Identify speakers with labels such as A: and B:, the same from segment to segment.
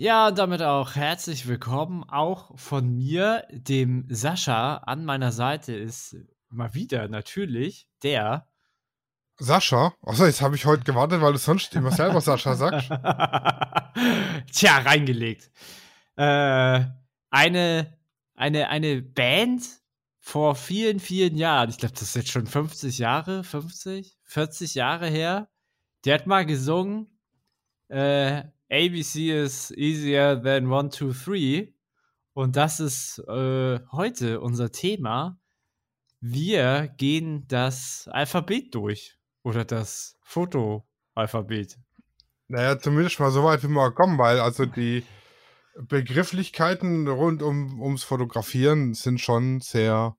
A: Ja, und damit auch herzlich willkommen auch von mir, dem Sascha. An meiner Seite ist mal wieder natürlich der.
B: Sascha? Achso, jetzt habe ich heute gewartet, weil du sonst immer selber Sascha sagst.
A: Tja, reingelegt. Äh, eine, eine, eine Band vor vielen, vielen Jahren, ich glaube, das ist jetzt schon 50 Jahre, 50, 40 Jahre her, der hat mal gesungen, äh, ABC is easier than 1, 2, 3. Und das ist äh, heute unser Thema. Wir gehen das Alphabet durch. Oder das Fotoalphabet.
B: Naja, zumindest mal so weit wie wir kommen, weil also die Begrifflichkeiten rund um, ums Fotografieren sind schon sehr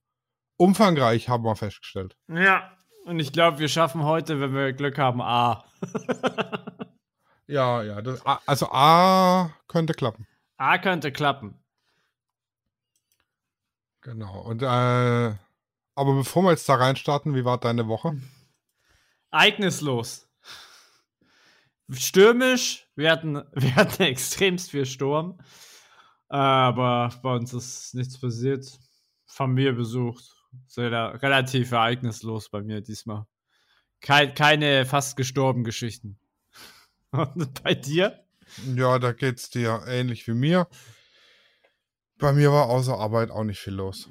B: umfangreich, haben wir festgestellt.
A: Ja, und ich glaube, wir schaffen heute, wenn wir Glück haben, A.
B: ja, ja. Das, also A könnte klappen.
A: A könnte klappen.
B: Genau. Und äh, aber bevor wir jetzt da reinstarten, wie war deine Woche?
A: Ereignislos. Stürmisch. Wir hatten, wir hatten extremst viel Sturm. Aber bei uns ist nichts passiert. Familie besucht. Sehr, relativ ereignislos bei mir diesmal. Kein, keine fast gestorben Geschichten. Und bei dir?
B: Ja, da geht's dir ähnlich wie mir. Bei mir war außer Arbeit auch nicht viel los.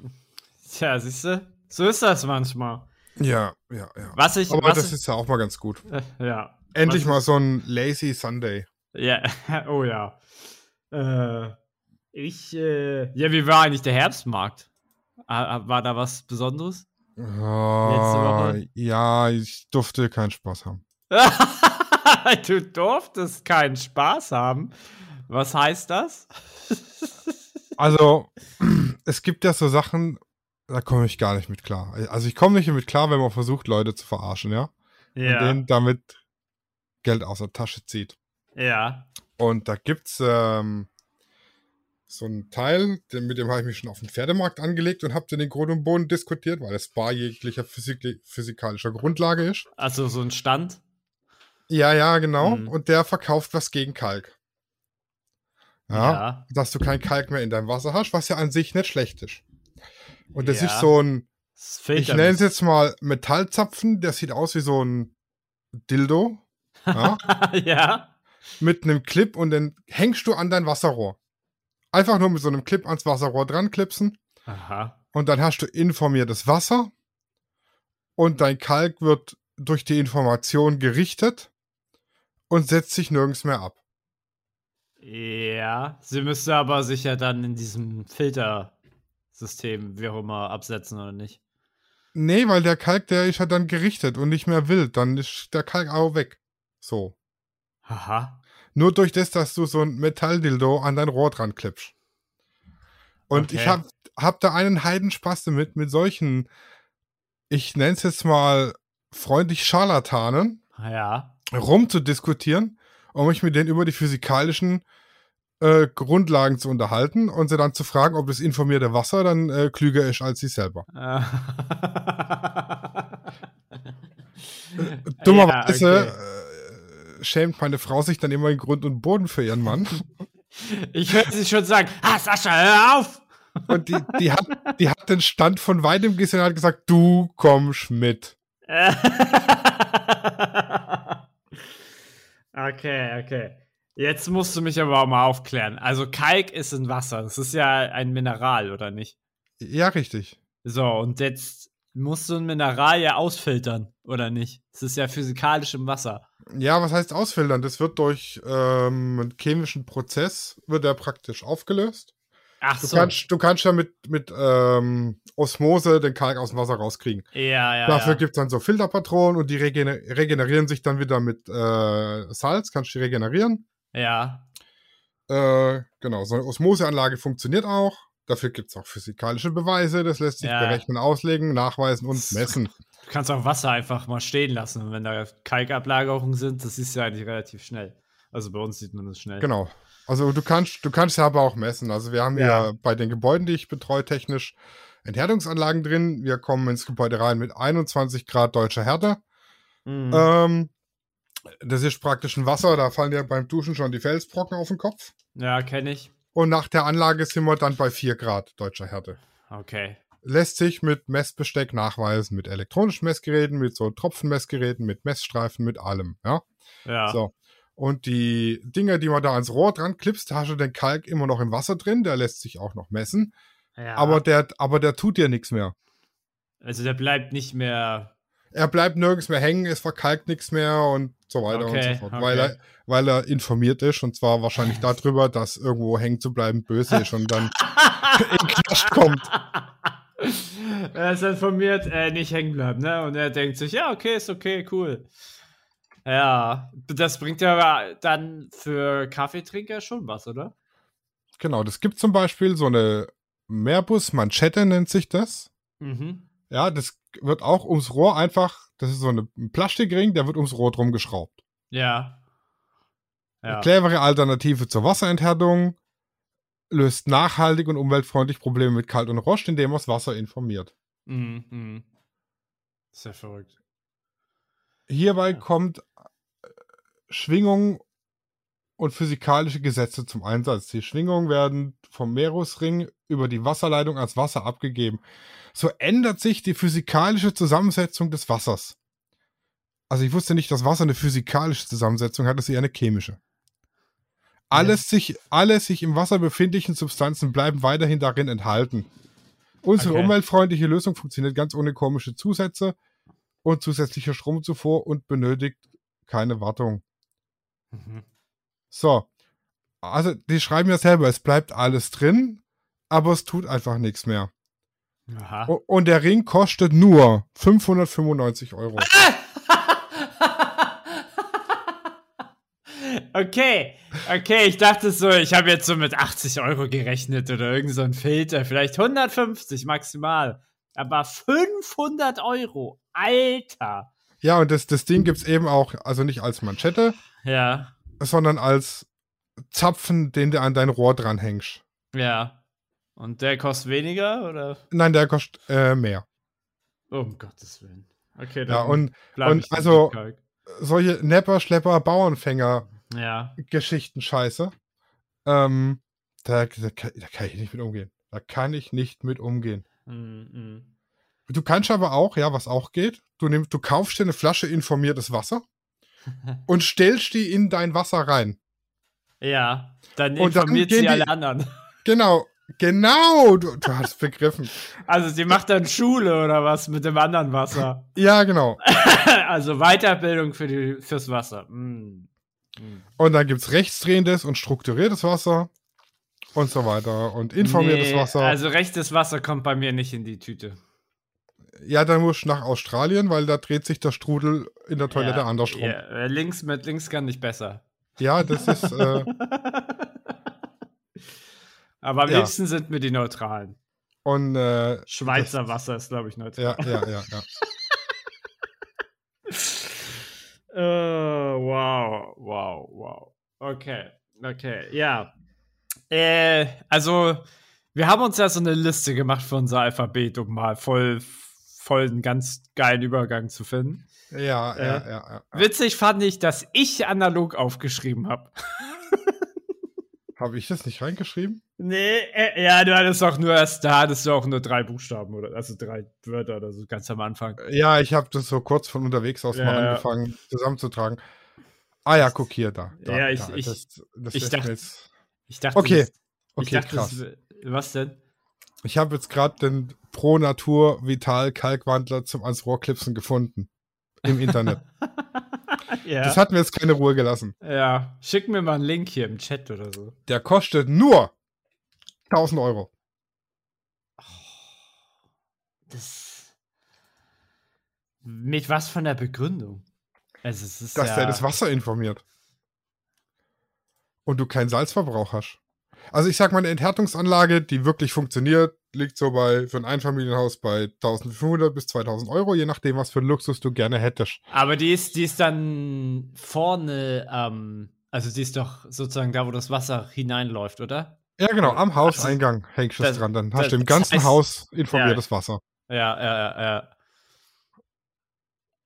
A: Tja, siehst du? So ist das manchmal.
B: Ja, ja, ja.
A: Was ich,
B: Aber
A: was
B: das
A: ich,
B: ist ja auch mal ganz gut.
A: Äh, ja.
B: Endlich
A: was
B: mal so ein Lazy Sunday.
A: Ja, oh ja. Äh, ich, äh, ja, wie war eigentlich der Herbstmarkt? War da was Besonderes?
B: Oh, ja, ich durfte keinen Spaß haben.
A: du durftest keinen Spaß haben? Was heißt das?
B: also, es gibt ja so Sachen, da komme ich gar nicht mit klar. Also ich komme nicht mit klar, wenn man versucht, Leute zu verarschen, ja?
A: Ja.
B: Und denen damit Geld aus der Tasche zieht.
A: Ja.
B: Und da gibt's ähm, so ein Teil, mit dem habe ich mich schon auf dem Pferdemarkt angelegt und habe den Grund und Boden diskutiert, weil es bar jeglicher Physik physikalischer Grundlage ist.
A: Also so ein Stand?
B: Ja, ja, genau. Mhm. Und der verkauft was gegen Kalk. Ja, ja, Dass du kein Kalk mehr in deinem Wasser hast, was ja an sich nicht schlecht ist. Und das ja. ist so ein, ich nenne es jetzt mal Metallzapfen, der sieht aus wie so ein Dildo.
A: Ja. ja.
B: Mit einem Clip und den hängst du an dein Wasserrohr. Einfach nur mit so einem Clip ans Wasserrohr dran klipsen.
A: Aha.
B: Und dann hast du informiertes Wasser. Und dein Kalk wird durch die Information gerichtet und setzt sich nirgends mehr ab.
A: Ja, sie müsste aber sich ja dann in diesem Filtersystem, wie auch immer, absetzen oder nicht.
B: Nee, weil der Kalk, der ist ja dann gerichtet und nicht mehr wild. Dann ist der Kalk auch weg. So.
A: Aha.
B: Nur durch das, dass du so ein Metalldildo an dein Rohr dran klippst. Und okay. ich hab, hab da einen Heidenspaß damit, mit solchen, ich nenne es jetzt mal freundlich Scharlatanen,
A: ja.
B: Rumzudiskutieren, um mich mit denen über die physikalischen äh, Grundlagen zu unterhalten und sie dann zu fragen, ob das informierte Wasser dann äh, klüger ist als sie selber. Dummerweise ja, okay. äh, schämt meine Frau sich dann immer in Grund und Boden für ihren Mann.
A: Ich höre sie schon sagen, ah, Sascha, hör auf!
B: Und die, die, hat, die hat den Stand von weitem gesehen und hat gesagt, du kommst mit.
A: Okay, okay. Jetzt musst du mich aber auch mal aufklären. Also Kalk ist in Wasser. Das ist ja ein Mineral, oder nicht?
B: Ja, richtig.
A: So, und jetzt musst du ein Mineral ja ausfiltern, oder nicht? Es ist ja physikalisch im Wasser.
B: Ja, was heißt ausfiltern? Das wird durch ähm, einen chemischen Prozess, wird er praktisch aufgelöst.
A: Ach
B: du
A: so.
B: Kannst, du kannst ja mit, mit ähm, Osmose den Kalk aus dem Wasser rauskriegen.
A: Ja, ja.
B: Dafür
A: ja.
B: gibt es dann so Filterpatronen und die regener regenerieren sich dann wieder mit äh, Salz, kannst du die regenerieren.
A: Ja.
B: Äh, genau, so eine Osmoseanlage funktioniert auch. Dafür gibt es auch physikalische Beweise. Das lässt sich
A: Ja.
B: berechnen, auslegen, nachweisen und messen.
A: Du kannst auch Wasser einfach mal stehen lassen. Und wenn da Kalkablagerungen sind, das ist ja eigentlich relativ schnell. Also bei uns sieht man das schnell.
B: Genau. Also du kannst, du kannst ja aber auch messen. Also wir haben ja,
A: Ja.
B: bei den Gebäuden, die ich betreue, technisch Enthärtungsanlagen drin. Wir kommen ins Gebäude rein mit 21 Grad deutscher Härte.
A: Mhm.
B: Ähm, Das ist praktisch ein Wasser, da fallen ja beim Duschen schon die Felsbrocken auf den Kopf.
A: Ja, kenne ich.
B: Und nach der Anlage sind wir dann bei 4 Grad deutscher Härte.
A: Okay.
B: Lässt sich mit Messbesteck nachweisen, mit elektronischen Messgeräten, mit so Tropfenmessgeräten, mit Messstreifen, mit allem, ja.
A: Ja.
B: So. Und die Dinger, die man da ans Rohr dran klippst, da hast du den Kalk immer noch im Wasser drin, der lässt sich auch noch messen.
A: ja.
B: Aber der, aber der tut dir nichts mehr.
A: Also der bleibt nicht mehr.
B: Er bleibt nirgends mehr hängen, es verkalkt nichts mehr und so weiter
A: Okay,
B: und so fort.
A: okay.
B: Weil, er, weil er informiert ist und zwar wahrscheinlich darüber, dass irgendwo hängen zu bleiben böse ist und dann in Knast kommt.
A: er ist informiert, äh, nicht hängen bleiben, ne? Und er denkt sich, ja, okay, ist okay, cool. Ja, das bringt ja dann für Kaffeetrinker schon was, oder?
B: Genau, das gibt zum Beispiel so eine Meerbus-Manschette nennt sich das.
A: Mhm.
B: Ja, das wird auch ums Rohr einfach, das ist so eine, ein Plastikring, der wird ums Rohr drum geschraubt.
A: Ja.
B: Eine
A: Ja.
B: clevere Alternative zur Wasserenthärtung, löst nachhaltig und umweltfreundlich Probleme mit Kalt und Rost, indem man das Wasser informiert.
A: Mhm. Mhm. Sehr verrückt.
B: Hierbei
A: Ja.
B: kommt äh, Schwingung und physikalische Gesetze zum Einsatz. Die Schwingungen werden vom Meeresring über die Wasserleitung als Wasser abgegeben. So ändert sich die physikalische Zusammensetzung des Wassers. Also ich wusste nicht, dass Wasser eine physikalische Zusammensetzung hat, das ist eher eine chemische. Alles sich, alle sich im Wasser befindlichen Substanzen bleiben weiterhin darin enthalten. Unsere
A: Okay.
B: umweltfreundliche Lösung funktioniert ganz ohne komische Zusätze und zusätzlicher Stromzufuhr und benötigt keine Wartung.
A: Mhm.
B: So. Also, die schreiben ja selber, es bleibt alles drin, aber es tut einfach nichts mehr.
A: Aha.
B: Und der Ring kostet nur 595 Euro.
A: Okay, okay, ich dachte so, ich habe jetzt so mit 80 Euro gerechnet oder irgend so ein Filter, vielleicht 150 maximal. Aber 500 Euro, Alter.
B: Ja, und das, das Ding gibt's eben auch, also nicht als Manschette,
A: Ja,
B: sondern als Zapfen, den du an dein Rohr dranhängst.
A: ja. Und der kostet weniger oder?
B: Nein, der kostet äh, mehr.
A: Oh, um Gottes Willen. Okay, dann
B: Ja, und und also- solche Nepper, Schlepper, Bauernfänger
A: Ja,
B: Geschichten scheiße. Ähm, da, da, kann- da kann ich nicht mit umgehen. Da kann ich nicht mit umgehen.
A: mm,
B: Du kannst aber auch, ja, was auch geht, du nimmst, du kaufst dir eine Flasche informiertes Wasser und stellst die in dein Wasser rein.
A: ja, dann
B: dann
A: informiert
B: gehen
A: sie
B: die-
A: alle anderen.
B: Genau, genau, du, du hast begriffen.
A: Also sie macht dann Schule oder was mit dem anderen Wasser.
B: Ja, genau.
A: also Weiterbildung für die, fürs Wasser. Mm. Mm.
B: Und dann gibt's rechtsdrehendes und strukturiertes Wasser und so weiter und informiertes
A: Nee,
B: Wasser.
A: Also rechtes Wasser kommt bei mir nicht in die Tüte.
B: Ja, dann musst du nach Australien, weil da dreht sich der Strudel in der Toilette
A: ja,
B: andersrum.
A: Ja, äh, links mit links kann ich besser.
B: Ja, das ist, äh,
A: Aber am
B: Ja.
A: liebsten sind mir die neutralen.
B: und, äh,
A: Schweizer Wasser ist, glaube ich, neutral.
B: ja, ja, ja, ja.
A: Oh, wow, wow, wow. Okay, okay, ja. Äh, also, wir haben uns ja so eine Liste gemacht für unser Alphabet, um mal voll, voll einen ganz geilen Übergang zu finden.
B: Ja,
A: Äh,
B: ja, ja, ja.
A: Witzig fand ich, dass ich analog aufgeschrieben habe.
B: Habe ich das nicht reingeschrieben?
A: Nee, äh, ja, du hattest auch nur erst, da hattest du auch nur drei Buchstaben oder also drei Wörter oder so ganz am Anfang.
B: Ja, ich habe das so kurz von unterwegs aus
A: Ja,
B: mal angefangen zusammenzutragen. Ah ja, guck hier da. da
A: Ja, ich-
B: da,
A: ich-
B: das, das
A: ich dachte- Ich dachte,
B: Okay,
A: das- ich
B: okay,
A: dachte,
B: krass.
A: was denn?
B: Ich habe jetzt gerade den Pro Natur Vital Kalkwandler zum ans Rohr klipsen gefunden im Internet.
A: ja.
B: Das hat mir jetzt keine Ruhe gelassen.
A: ja, schick mir mal einen Link hier im Chat oder so.
B: Der kostet nur 1000 Euro.
A: Das. Mit was von der Begründung? Also, es ist
B: dass
A: ja,
B: der das Wasser informiert. Und du keinen Salzverbrauch hast. Also ich sag mal, eine Enthärtungsanlage, die wirklich funktioniert, liegt so bei für ein Einfamilienhaus bei 1500 bis 2000 Euro, je nachdem, was für einen Luxus du gerne hättest.
A: Aber die ist, die ist dann vorne, ähm, also die ist doch sozusagen da, wo das Wasser hineinläuft, oder?
B: Ja, genau, am
A: Also,
B: Hauseingang hängst du es
A: das-
B: dran. Dann
A: das-
B: hast du im ganzen
A: heißt-
B: Haus informiertes Wasser.
A: Ja, ja, ja. ja.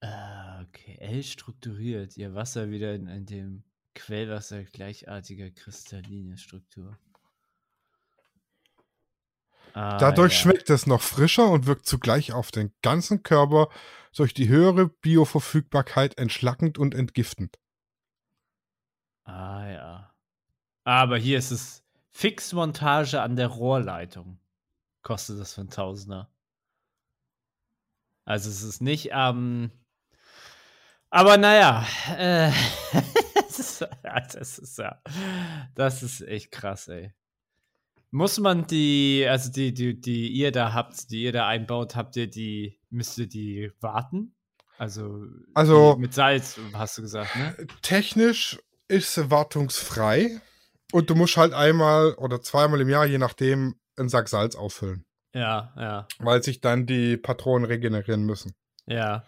A: Äh, okay. ideell strukturiert. Ihr Wasser wieder in, in dem Quellwasser gleichartiger kristalline Struktur.
B: Ah, Dadurch ja. schmeckt es noch frischer und wirkt zugleich auf den ganzen Körper durch die höhere Bioverfügbarkeit entschlackend und entgiftend.
A: Ah ja. Aber hier ist es Fixmontage an der Rohrleitung. Kostet das für ein Tausender. Also es ist nicht am. Ähm, aber naja, äh, das, ist, das ist ja. Das ist echt krass, ey. Muss man die, also die, die, die ihr da habt, die ihr da einbaut, habt ihr die, müsst ihr die warten? Also,
B: also
A: mit Salz, hast du gesagt, ne?
B: Technisch ist sie wartungsfrei und du musst halt einmal oder zweimal im Jahr, je nachdem, einen Sack Salz auffüllen.
A: Ja, ja.
B: Weil sich dann die Patronen regenerieren müssen.
A: Ja.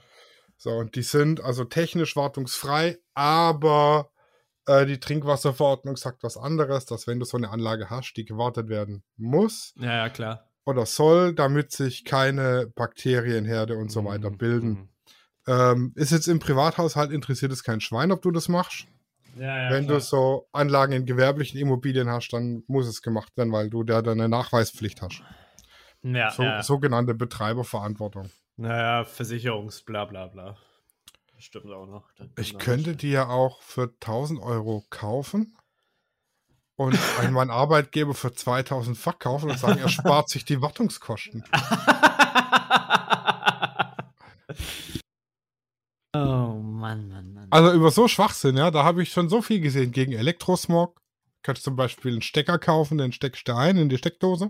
B: So, und die sind also technisch wartungsfrei, aber äh, die Trinkwasserverordnung sagt was anderes, dass wenn du so eine Anlage hast, die gewartet werden muss.
A: Ja, ja, klar.
B: Oder soll, damit sich keine Bakterienherde und so weiter mhm. bilden. Mhm. Ähm, ist jetzt im Privathaushalt interessiert es kein Schwein, ob du das machst. Ja, ja, Wenn klar. du so Anlagen in gewerblichen Immobilien hast, dann muss es gemacht werden, weil du da eine Nachweispflicht hast. Ja, so, ja. Sogenannte Betreiberverantwortung.
A: Naja, Versicherungs, bla bla bla. Stimmt auch noch.
B: Ich könnte die ja auch für 1000 Euro kaufen und an meinen Arbeitgeber für 2000 verkaufen und sagen, er spart sich die Wartungskosten.
A: oh Mann, Mann, Mann.
B: Also über so Schwachsinn, ja, da habe ich schon so viel gesehen gegen Elektrosmog. Kannst zum Beispiel einen Stecker kaufen, den steckst du ein in die Steckdose.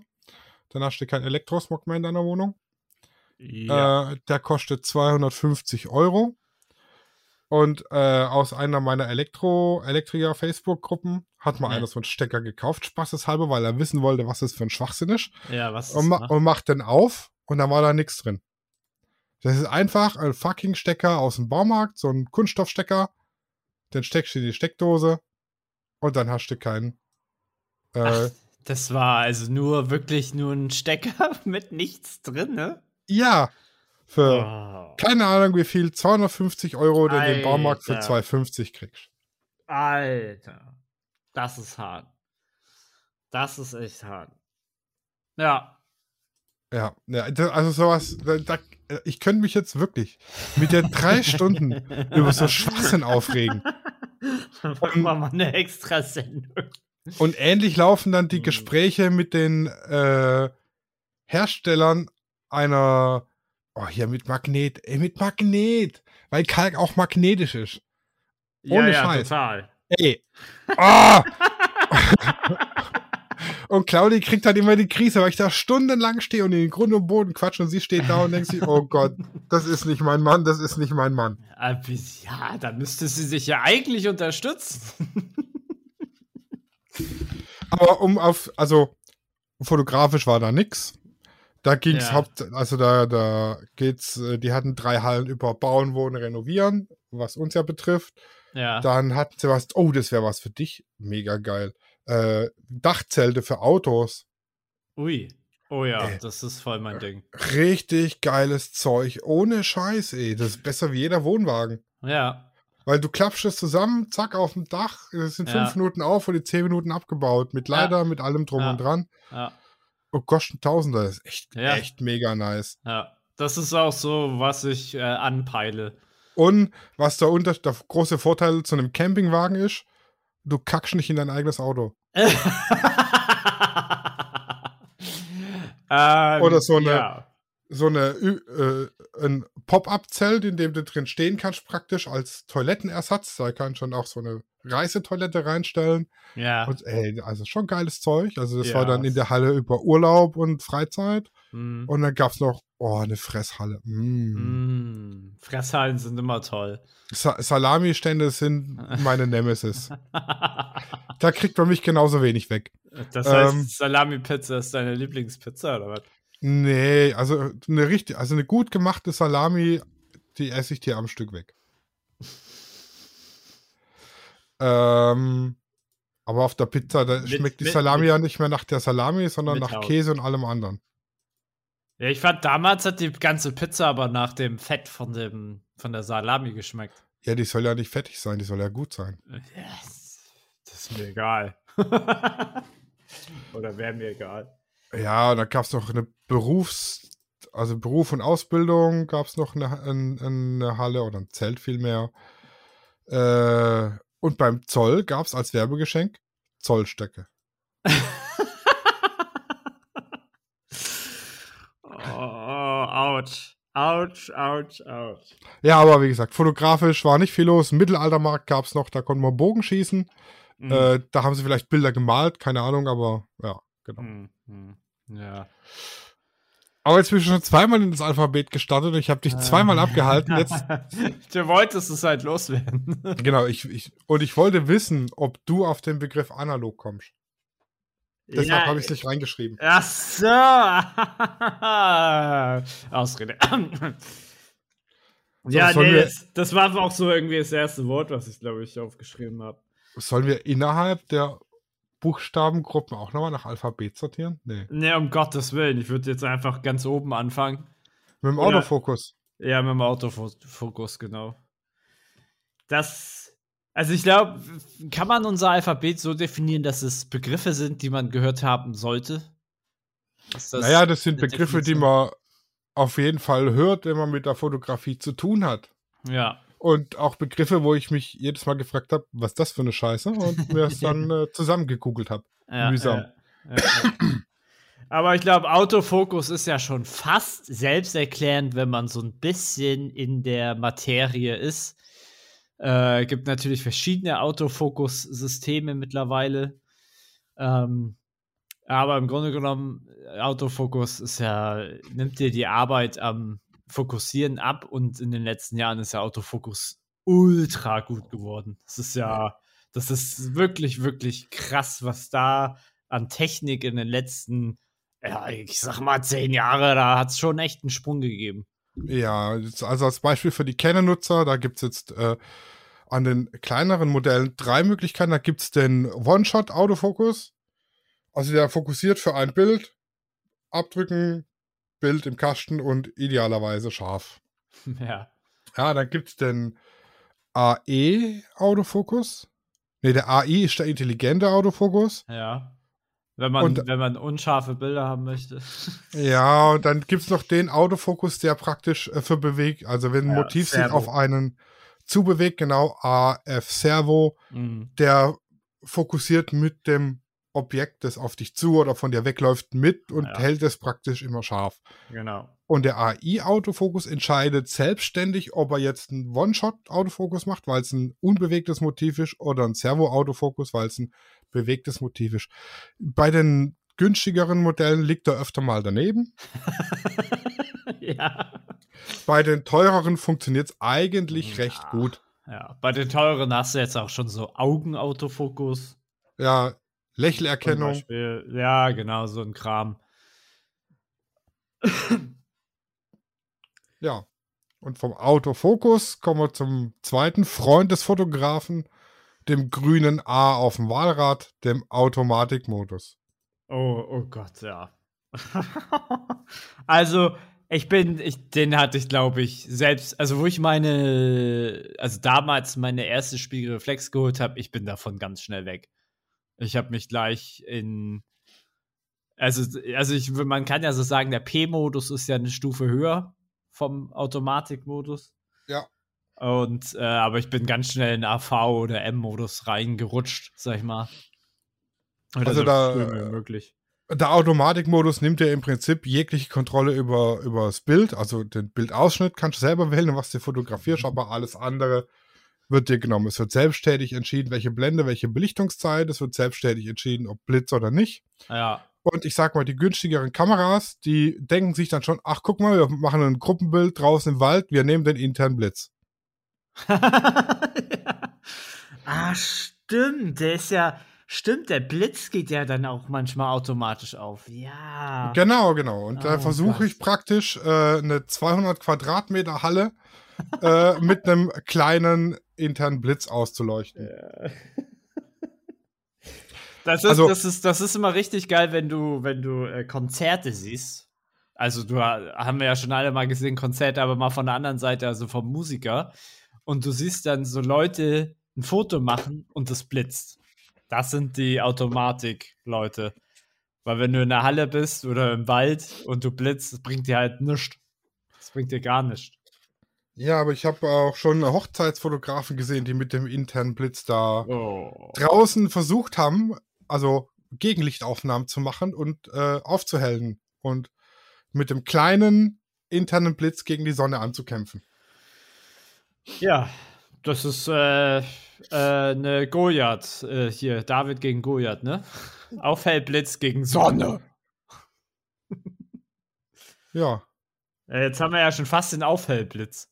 B: Dann hast du keinen Elektrosmog mehr in deiner Wohnung. Ja. Äh, der kostet 250 Euro. Und äh, aus einer meiner Elektro Elektriker Facebook-Gruppen hat mal ja. einer so einen Stecker gekauft, spaßeshalber, weil er wissen wollte, was das für ein Schwachsinn ist.
A: Ja, was
B: und, ma und macht den auf und da war da nichts drin. Das ist einfach ein fucking Stecker aus dem Baumarkt, so ein Kunststoffstecker. Den steckst du in die Steckdose und dann hast du keinen.
A: Äh, Ach, das war also nur wirklich nur ein Stecker mit nichts drin, ne?
B: Ja, für oh. keine Ahnung wie viel, 250 Euro, den den Baumarkt für 250 kriegst.
A: Alter, das ist hart. Das ist echt hart. Ja.
B: Ja, ja also sowas, da, ich könnte mich jetzt wirklich mit der drei Stunden über so Schwachsinn aufregen.
A: Dann machen wir mal eine extra Sendung.
B: Und ähnlich laufen dann die hm. Gespräche mit den äh, Herstellern einer Oh, hier mit Magnet. Ey, mit Magnet. Weil Kalk auch magnetisch ist.
A: Ohne ja, Scheiß. total.
B: Ey. Oh! und Claudi kriegt halt immer die Krise, weil ich da stundenlang stehe und in den Grund und Boden quatsche und sie steht da und denkt sich, oh Gott, das ist nicht mein Mann, das ist nicht mein Mann.
A: Ja, da müsste sie sich ja eigentlich unterstützen.
B: Aber um auf, also fotografisch war da nix. Da ging es ja. haupt, also da, da geht's, äh, die hatten drei Hallen über Bauen, Wohnen, Renovieren, was uns ja betrifft.
A: Ja.
B: Dann hatten sie was, oh, das wäre was für dich. Mega geil. Äh, Dachzelte für Autos.
A: Ui. Oh ja, ey, das ist voll mein Ding.
B: Richtig geiles Zeug. Ohne Scheiß, ey. Das ist besser wie jeder Wohnwagen.
A: Ja.
B: Weil du klappst es zusammen, zack, auf dem Dach. Es sind ja. fünf Minuten auf und die zehn Minuten abgebaut. Mit Leiter, ja. mit allem drum ja. und dran.
A: Ja.
B: Oh, kostet Tausender. Das ist echt, ja. echt mega nice.
A: Ja, das ist auch so, was ich äh, anpeile.
B: Und was der, unter der große Vorteil zu einem Campingwagen ist, du kackst nicht in dein eigenes Auto. ähm, Oder so eine, ja. So eine äh, ein Pop-up-Zelt, in dem du drin stehen kannst, praktisch als Toilettenersatz. Da kannst du schon auch so eine Reisetoilette reinstellen.
A: Ja.
B: Und ey, also schon geiles Zeug. Also das ja. war dann in der Halle über Urlaub und Freizeit. Mm. Und dann gab es noch, oh, eine Fresshalle. Mm.
A: Mm. Fresshallen sind immer toll.
B: Sa Salami-Stände sind meine Nemesis. da kriegt man mich genauso wenig weg.
A: Das heißt, ähm, Salami-Pizza ist deine Lieblingspizza, oder was?
B: Nee, also eine richtig, also eine gut gemachte Salami, die esse ich dir am Stück weg. ähm, aber auf der Pizza, da mit, schmeckt die Salami mit, ja nicht mehr nach der Salami, sondern nach Haut. Käse und allem anderen.
A: Ja, ich fand damals hat die ganze Pizza aber nach dem Fett von dem von der Salami geschmeckt.
B: Ja, die soll ja nicht fettig sein, die soll ja gut sein.
A: Yes. Das ist mir egal. Oder wäre mir egal.
B: Ja, und dann gab es noch eine Berufs-, also Beruf und Ausbildung gab es noch eine, eine, eine, Halle oder ein Zelt vielmehr. Äh, und beim Zoll gab es als Werbegeschenk Zollstöcke.
A: oh, ouch. Ouch, ouch, ouch.
B: Ja, aber wie gesagt, fotografisch war nicht viel los. Mittelaltermarkt gab es noch, da konnten wir Bogen schießen. Mhm. Äh, da haben sie vielleicht Bilder gemalt, keine Ahnung, aber ja, genau. Mhm.
A: Ja.
B: Aber jetzt bist du schon zweimal in das Alphabet gestartet und ich habe dich äh. zweimal abgehalten. Jetzt
A: du wolltest es halt loswerden.
B: genau, ich, ich, und ich wollte wissen, ob du auf den Begriff analog kommst. Deshalb ja, habe ich es nicht reingeschrieben.
A: Ach so. Ausrede. so, ja, nee, das, das, war auch so irgendwie das erste Wort, was ich, glaube ich, aufgeschrieben habe.
B: Sollen wir innerhalb der Buchstabengruppen auch nochmal nach Alphabet sortieren? Nee.
A: Nee, um Gottes Willen. Ich würde jetzt einfach ganz oben anfangen.
B: Mit dem Oder, Autofokus.
A: Ja, mit dem Autofokus, genau. Das. Also ich glaube, kann man unser Alphabet so definieren, dass es Begriffe sind, die man gehört haben sollte?
B: Das naja, das sind Begriffe, Definition? die man auf jeden Fall hört, wenn man mit der Fotografie zu tun hat.
A: Ja.
B: Und auch Begriffe, wo ich mich jedes Mal gefragt habe, was das für eine Scheiße? Und mir es dann äh, zusammengegoogelt habe. Ja, Mühsam. Ja, ja,
A: Aber ich glaube, Autofokus ist ja schon fast selbsterklärend, wenn man so ein bisschen in der Materie ist. Äh, gibt natürlich verschiedene Autofokus-Systeme mittlerweile. Ähm, aber im Grunde genommen, Autofokus ist ja, nimmt dir die Arbeit am Fokussieren ab und in den letzten Jahren ist der Autofokus ultra gut geworden. Das ist ja, das ist wirklich, wirklich krass, was da an Technik in den letzten, ja, ich sag mal, zehn Jahre, da hat es schon echt einen Sprung gegeben.
B: Ja, also als Beispiel für die Canon-Nutzer, da gibt es jetzt äh, an den kleineren Modellen drei Möglichkeiten. Da gibt es den One-Shot-Autofokus. Also der fokussiert für ein Bild, abdrücken, Bild im Kasten und idealerweise scharf.
A: Ja.
B: Ja, dann gibt es den AE-Autofokus. Ne, der AI ist der intelligente Autofokus.
A: Ja. Wenn man, und, wenn man unscharfe Bilder haben möchte.
B: Ja, und dann gibt es noch den Autofokus, der praktisch äh, für bewegt, also wenn ein ja, Motiv sich auf einen zubewegt, genau, AF Servo, mhm. der fokussiert mit dem Objekt, das auf dich zu oder von dir wegläuft, mit und ja. hält es praktisch immer scharf.
A: Genau.
B: Und der AI-Autofokus entscheidet selbstständig, ob er jetzt einen One-Shot-Autofokus macht, weil es ein unbewegtes Motiv ist, oder ein Servo-Autofokus, weil es ein bewegtes Motiv ist. Bei den günstigeren Modellen liegt er öfter mal daneben.
A: ja.
B: Bei den teureren funktioniert es eigentlich ja. recht gut.
A: Ja, bei den teureren hast du jetzt auch schon so Augenautofokus.
B: Ja, Lächelerkennung.
A: Ja, genau, so ein Kram.
B: ja. Und vom Autofokus kommen wir zum zweiten Freund des Fotografen, dem grünen A auf dem Wahlrad, dem Automatikmodus.
A: Oh, oh Gott, ja. also, ich bin, ich, den hatte ich, glaube ich, selbst, also wo ich meine, also damals meine erste Spiegelreflex geholt habe, ich bin davon ganz schnell weg. Ich habe mich gleich in. Also, also ich, man kann ja so sagen, der P-Modus ist ja eine Stufe höher vom Automatikmodus.
B: Ja.
A: Und, äh, aber ich bin ganz schnell in AV oder M-Modus reingerutscht, sag ich mal.
B: Oder also so da, möglich. Der Automatikmodus nimmt ja im Prinzip jegliche Kontrolle über, über das Bild. Also den Bildausschnitt kannst du selber wählen, was du fotografierst, mhm. aber alles andere wird dir genommen. Es wird selbstständig entschieden, welche Blende, welche Belichtungszeit. Es wird selbstständig entschieden, ob Blitz oder nicht.
A: Ja.
B: Und ich sag mal, die günstigeren Kameras, die denken sich dann schon, ach guck mal, wir machen ein Gruppenbild draußen im Wald, wir nehmen den internen Blitz.
A: ja. Ah, stimmt. Der ist ja, stimmt, der Blitz geht ja dann auch manchmal automatisch auf. Ja.
B: Genau, genau. Und oh, da versuche ich praktisch äh, eine 200 Quadratmeter Halle äh, mit einem kleinen internen Blitz auszuleuchten. Ja.
A: Das ist, also, das, ist, das ist immer richtig geil, wenn du, wenn du äh, Konzerte siehst. Also, du haben wir ja schon alle mal gesehen, Konzerte, aber mal von der anderen Seite, also vom Musiker. und du siehst dann so Leute ein Foto machen und es blitzt. Das sind die Automatik-Leute. Weil wenn du in der Halle bist oder im Wald und du blitzt, das bringt dir halt nichts. Das bringt dir gar nichts.
B: Ja, aber ich habe auch schon Hochzeitsfotografen gesehen, die mit dem internen Blitz da oh. draußen versucht haben, also Gegenlichtaufnahmen zu machen und äh, aufzuhellen und mit dem kleinen internen Blitz gegen die Sonne anzukämpfen.
A: Ja, das ist äh, äh, eine Goliath äh, hier, David gegen Goliath, ne? Aufhellblitz gegen Sonne.
B: ja.
A: Äh, jetzt haben wir ja schon fast den Aufhellblitz.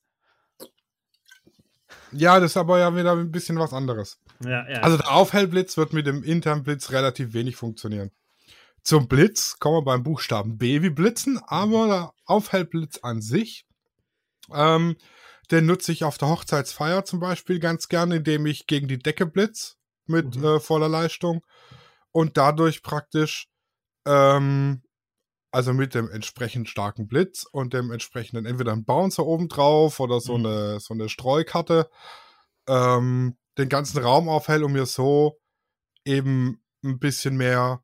B: Ja, das ist aber ja wieder ein bisschen was anderes.
A: Ja, ja.
B: Also der Aufhellblitz wird mit dem internen Blitz relativ wenig funktionieren. Zum Blitz kommen wir beim Buchstaben B wie Blitzen, aber der Aufhellblitz an sich, ähm, den nutze ich auf der Hochzeitsfeier zum Beispiel ganz gerne, indem ich gegen die Decke blitz mit mhm. äh, voller Leistung und dadurch praktisch, ähm, also mit dem entsprechend starken Blitz und dem entsprechenden entweder ein Bouncer oben drauf oder so mhm. eine so eine Streukarte, ähm, den ganzen Raum aufhell und mir so eben ein bisschen mehr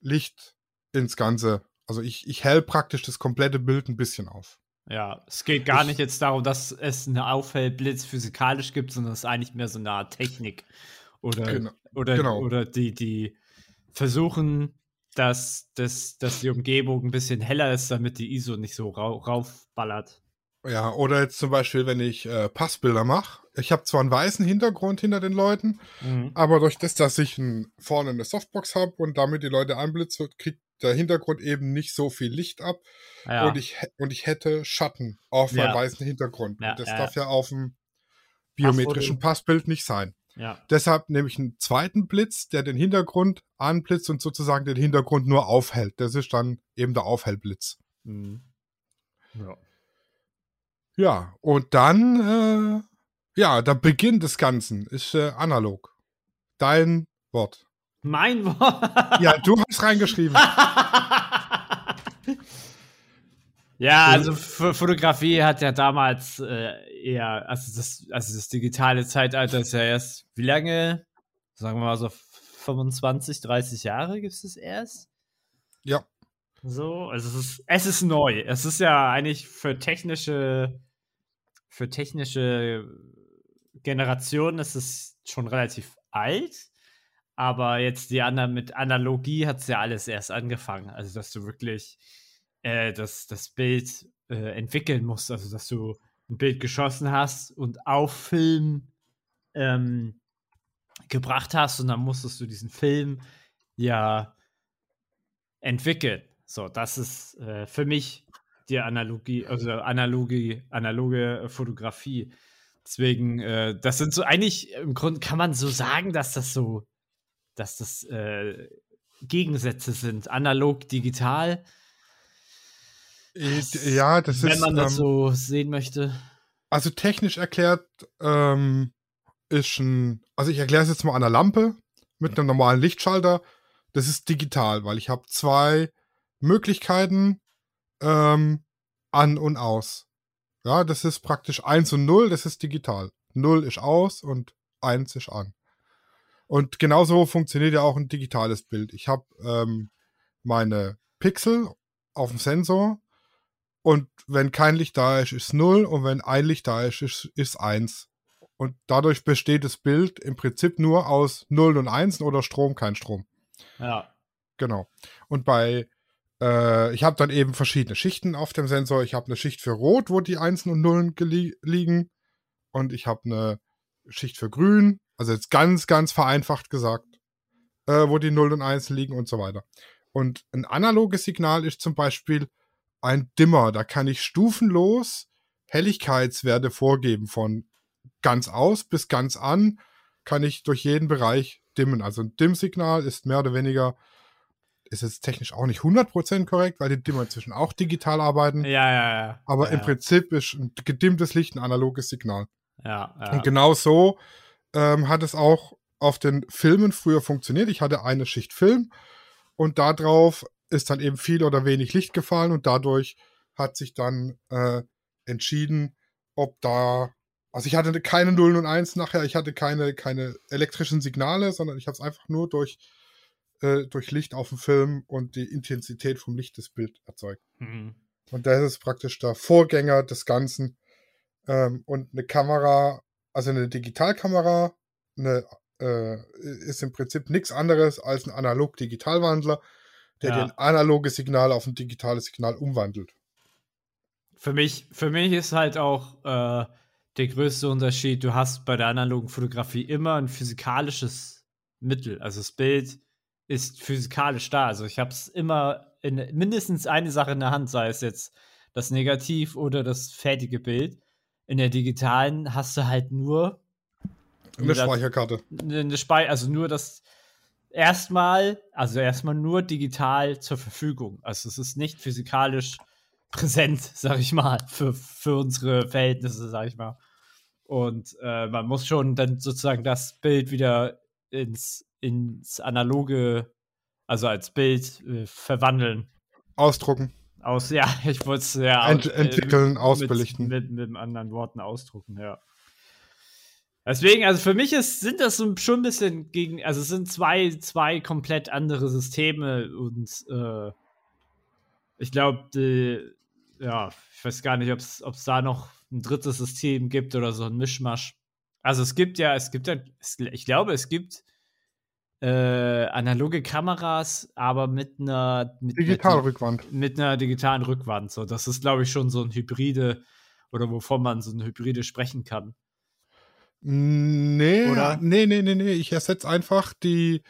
B: Licht ins Ganze. Also ich, ich hell praktisch das komplette Bild ein bisschen auf.
A: Ja, es geht gar ich, nicht jetzt darum, dass es eine Aufhellblitz physikalisch gibt, sondern es ist eigentlich mehr so eine Art Technik. Oder, genau, oder, genau. oder die, die versuchen, dass, dass, dass die Umgebung ein bisschen heller ist, damit die ISO nicht so rau raufballert.
B: Ja, oder jetzt zum Beispiel, wenn ich äh, Passbilder mache. Ich habe zwar einen weißen Hintergrund hinter den Leuten, mhm. aber durch das, dass ich ein, vorne eine Softbox habe und damit die Leute einblitze, kriegt der Hintergrund eben nicht so viel Licht ab. Ja. Und, ich, und ich hätte Schatten auf ja. meinem weißen Hintergrund. Ja, das darf ja auf dem biometrischen Passbild nicht sein. Deshalb nehme ich einen zweiten Blitz, der den Hintergrund anblitzt und sozusagen den Hintergrund nur aufhält. Das ist dann eben der Aufhellblitz. Mhm. Ja. Ja, und dann, äh, ja, der Beginn des Ganzen ist äh, analog. Dein Wort.
A: Mein Wort?
B: ja, du hast reingeschrieben.
A: ja, also Fotografie hat ja damals äh, eher, also das, also das digitale Zeitalter ist ja erst, wie lange? Sagen wir mal so 25, 30 Jahre gibt es das erst?
B: Ja.
A: So, also es ist, es ist neu. Es ist ja eigentlich für technische für technische Generationen ist es schon relativ alt. Aber jetzt die anderen mit Analogie hat es ja alles erst angefangen. Also, dass du wirklich äh, das, das Bild äh, entwickeln musst. Also, dass du ein Bild geschossen hast und auf Film ähm, gebracht hast und dann musstest du diesen Film ja entwickeln. So, das ist äh, für mich die Analogie, also analoge, analoge Fotografie. Deswegen, äh, das sind so eigentlich, im Grunde kann man so sagen, dass das so, dass das äh, Gegensätze sind. Analog, digital.
B: Äh, ja, das
A: Wenn
B: ist.
A: Wenn man das ähm, so sehen möchte.
B: Also technisch erklärt ähm, ist ein, also ich erkläre es jetzt mal an der Lampe mit einem normalen Lichtschalter. Das ist digital, weil ich habe zwei Möglichkeiten, ähm, an und aus. Ja, das ist praktisch 1 und 0, das ist digital. 0 ist aus und 1 ist an. Und genauso funktioniert ja auch ein digitales Bild. Ich habe ähm, meine Pixel auf dem Sensor und wenn kein Licht da ist, ist 0 und wenn ein Licht da ist, ist, ist 1. Und dadurch besteht das Bild im Prinzip nur aus 0 und 1 oder Strom, kein Strom.
A: Ja.
B: Genau. Und bei äh, ich habe dann eben verschiedene Schichten auf dem Sensor. Ich habe eine Schicht für Rot, wo die Einsen und Nullen liegen. Und ich habe eine Schicht für Grün, also jetzt ganz, ganz vereinfacht gesagt, äh, wo die Nullen und Einsen liegen und so weiter. Und ein analoges Signal ist zum Beispiel ein Dimmer. Da kann ich stufenlos Helligkeitswerte vorgeben von ganz aus bis ganz an kann ich durch jeden Bereich dimmen. Also ein Dimmsignal ist mehr oder weniger ist jetzt technisch auch nicht 100% korrekt, weil die Dimmer inzwischen auch digital arbeiten.
A: Ja, ja, ja.
B: Aber
A: ja,
B: im ja. Prinzip ist ein gedimmtes Licht ein analoges Signal.
A: Ja, ja.
B: Und genau so ähm, hat es auch auf den Filmen früher funktioniert. Ich hatte eine Schicht Film und darauf ist dann eben viel oder wenig Licht gefallen und dadurch hat sich dann äh, entschieden, ob da also ich hatte keine Nullen und Eins nachher, ich hatte keine, keine elektrischen Signale, sondern ich habe es einfach nur durch, äh, durch Licht auf dem Film und die Intensität vom Licht des Bild erzeugt. Mhm. Und das ist praktisch der Vorgänger des Ganzen. Ähm, und eine Kamera, also eine Digitalkamera, eine, äh, ist im Prinzip nichts anderes als ein Analog-Digitalwandler, der ja. den analoge Signal auf ein digitales Signal umwandelt.
A: Für mich, für mich ist halt auch äh, der größte Unterschied, du hast bei der analogen Fotografie immer ein physikalisches Mittel. Also das Bild ist physikalisch da. Also ich habe es immer in mindestens eine Sache in der Hand, sei es jetzt das Negativ oder das fertige Bild. In der digitalen hast du halt nur
B: eine Speicherkarte.
A: Eine Spei also nur das erstmal, also erstmal nur digital zur Verfügung. Also es ist nicht physikalisch präsent, sag ich mal, für, für unsere Verhältnisse, sag ich mal. Und äh, man muss schon dann sozusagen das Bild wieder ins, ins analoge, also als Bild äh, verwandeln.
B: Ausdrucken.
A: Aus, ja, ich wollte es ja
B: Ent äh, entwickeln, äh, ausbelichten.
A: Mit, mit, mit, anderen Worten ausdrucken, ja. Deswegen, also für mich ist, sind das schon ein bisschen gegen, also es sind zwei, zwei komplett andere Systeme und äh, ich glaube, ja, ich weiß gar nicht, ob es da noch ein drittes System gibt oder so ein Mischmasch. Also es gibt ja, es gibt ja, ich glaube, es gibt äh, analoge Kameras, aber mit einer mit,
B: Digitalrückwand.
A: Mit, mit einer digitalen Rückwand. So, das ist, glaube ich, schon so ein Hybride oder wovon man so ein Hybride sprechen kann.
B: Nee, oder? nee, nee, nee, nee. Ich ersetze einfach die,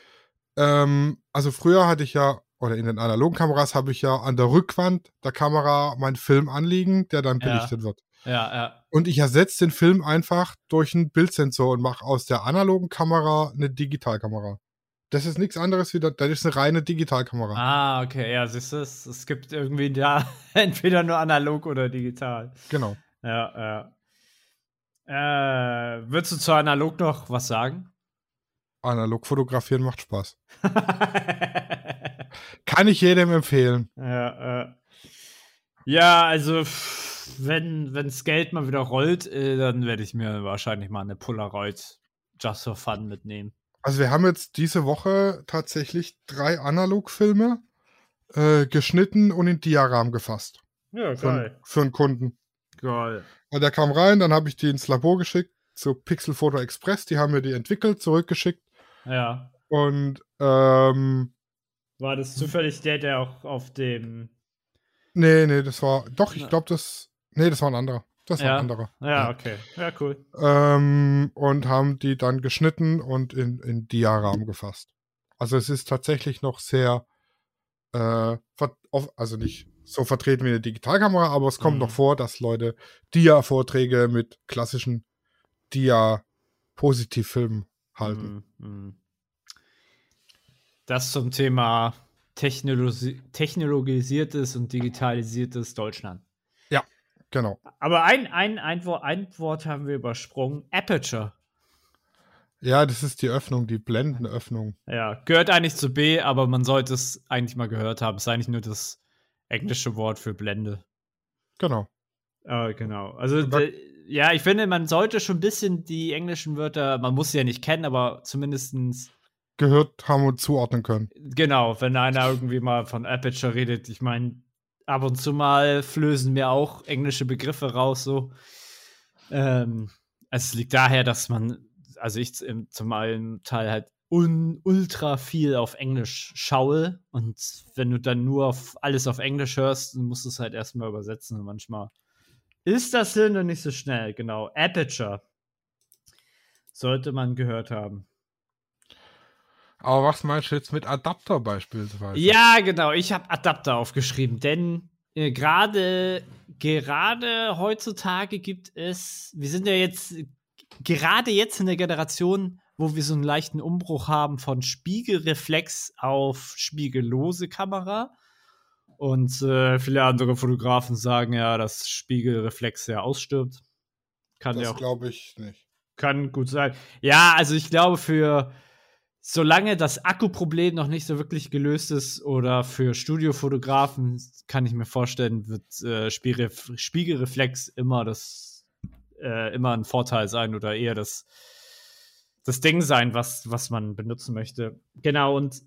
B: ähm, also früher hatte ich ja oder in den analogen Kameras habe ich ja an der Rückwand der Kamera meinen Film anliegen, der dann belichtet
A: ja.
B: wird.
A: Ja, ja.
B: Und ich ersetze den Film einfach durch einen Bildsensor und mache aus der analogen Kamera eine Digitalkamera. Das ist nichts anderes wie das, das ist eine reine Digitalkamera.
A: Ah, okay, ja, siehst du, es, es gibt irgendwie da entweder nur analog oder digital.
B: Genau.
A: Ja, ja. Äh, würdest du zu analog noch was sagen?
B: Analog fotografieren macht Spaß. Kann ich jedem empfehlen.
A: Ja, äh. ja also wenn das Geld mal wieder rollt, äh, dann werde ich mir wahrscheinlich mal eine Polaroid just for fun mitnehmen.
B: Also wir haben jetzt diese Woche tatsächlich drei Analogfilme äh, geschnitten und in Diagramm gefasst.
A: Ja, geil.
B: Für, für einen Kunden.
A: Geil.
B: Und der kam rein, dann habe ich die ins Labor geschickt zu Pixel Photo Express. Die haben mir die entwickelt, zurückgeschickt.
A: Ja.
B: Und ähm,
A: war das zufällig der, der auch auf dem.
B: Nee, nee, das war. Doch, ich glaube, das. Nee, das war ein anderer. Das war
A: ja.
B: ein anderer.
A: Ja, okay. Ja, cool.
B: Ähm, und haben die dann geschnitten und in, in Diarahmen gefasst. Also es ist tatsächlich noch sehr, äh, also nicht so vertreten wie eine Digitalkamera, aber es kommt mhm. noch vor, dass Leute Dia-Vorträge mit klassischen Dia-Positivfilmen halten. Mhm. mhm.
A: Das zum Thema Technologi technologisiertes und digitalisiertes Deutschland.
B: Ja, genau.
A: Aber ein, ein, ein, Wort, ein Wort haben wir übersprungen: Aperture.
B: Ja, das ist die Öffnung, die Blendenöffnung.
A: Ja, gehört eigentlich zu B, aber man sollte es eigentlich mal gehört haben. Es ist eigentlich nur das englische Wort für Blende.
B: Genau.
A: Äh, genau. Also, ja, ich finde, man sollte schon ein bisschen die englischen Wörter, man muss sie ja nicht kennen, aber zumindestens
B: gehört haben und zuordnen können.
A: Genau, wenn einer irgendwie mal von Aperture redet, ich meine, ab und zu mal flößen mir auch englische Begriffe raus, so. Ähm, es liegt daher, dass man, also ich zum einen Teil halt un, ultra viel auf Englisch schaue und wenn du dann nur auf alles auf Englisch hörst, dann musst du es halt erstmal übersetzen und manchmal ist das noch nicht so schnell, genau. Aperture. Sollte man gehört haben.
B: Aber was meinst du jetzt mit Adapter beispielsweise?
A: Ja, genau. Ich habe Adapter aufgeschrieben, denn äh, gerade gerade heutzutage gibt es, wir sind ja jetzt gerade jetzt in der Generation, wo wir so einen leichten Umbruch haben von Spiegelreflex auf spiegellose Kamera. Und äh, viele andere Fotografen sagen ja, dass Spiegelreflex ja ausstirbt.
B: Kann das ja glaube ich nicht.
A: Kann gut sein. Ja, also ich glaube für solange das Akkuproblem noch nicht so wirklich gelöst ist oder für Studiofotografen kann ich mir vorstellen, wird äh, Spiegelreflex immer das äh, immer ein Vorteil sein oder eher das, das Ding sein, was, was man benutzen möchte. Genau, und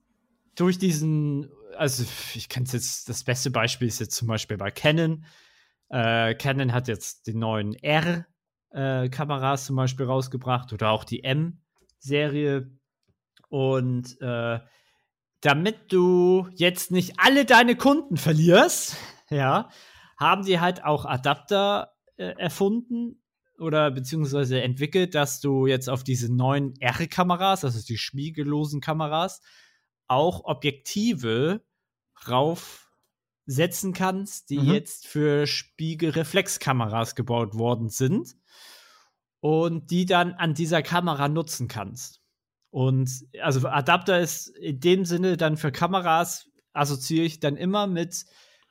A: durch diesen, also ich kann es jetzt, das beste Beispiel ist jetzt zum Beispiel bei Canon. Äh, Canon hat jetzt die neuen R-Kameras äh, zum Beispiel rausgebracht oder auch die M-Serie. Und äh, damit du jetzt nicht alle deine Kunden verlierst, ja, haben die halt auch Adapter äh, erfunden oder beziehungsweise entwickelt, dass du jetzt auf diese neuen R-Kameras, also die spiegellosen Kameras, auch Objektive raufsetzen kannst, die mhm. jetzt für Spiegelreflexkameras gebaut worden sind und die dann an dieser Kamera nutzen kannst. Und also Adapter ist in dem Sinne dann für Kameras assoziiere ich dann immer mit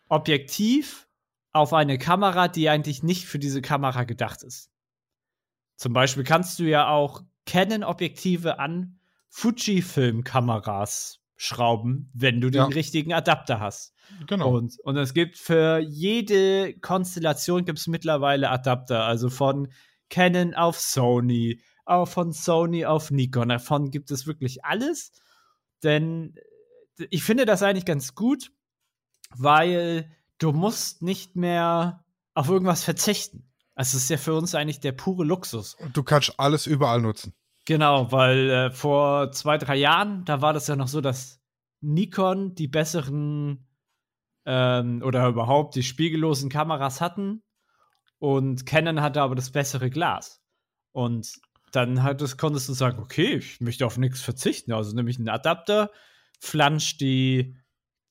A: Objektiv auf eine Kamera, die eigentlich nicht für diese Kamera gedacht ist. Zum Beispiel kannst du ja auch Canon-Objektive an Fujifilm-Kameras schrauben, wenn du ja. den richtigen Adapter hast. Genau. Und, und es gibt für jede Konstellation gibt es mittlerweile Adapter, also von Canon auf Sony, auch von Sony auf Nikon. Davon gibt es wirklich alles. Denn ich finde das eigentlich ganz gut, weil du musst nicht mehr auf irgendwas verzichten. Also es ist ja für uns eigentlich der pure Luxus.
B: Und du kannst alles überall nutzen.
A: Genau, weil äh, vor zwei, drei Jahren, da war das ja noch so, dass Nikon die besseren ähm, oder überhaupt die spiegellosen Kameras hatten und Canon hatte aber das bessere Glas. Und dann hat es, konntest du sagen, okay, ich möchte auf nichts verzichten. Also nehme ich einen Adapter, flansch die,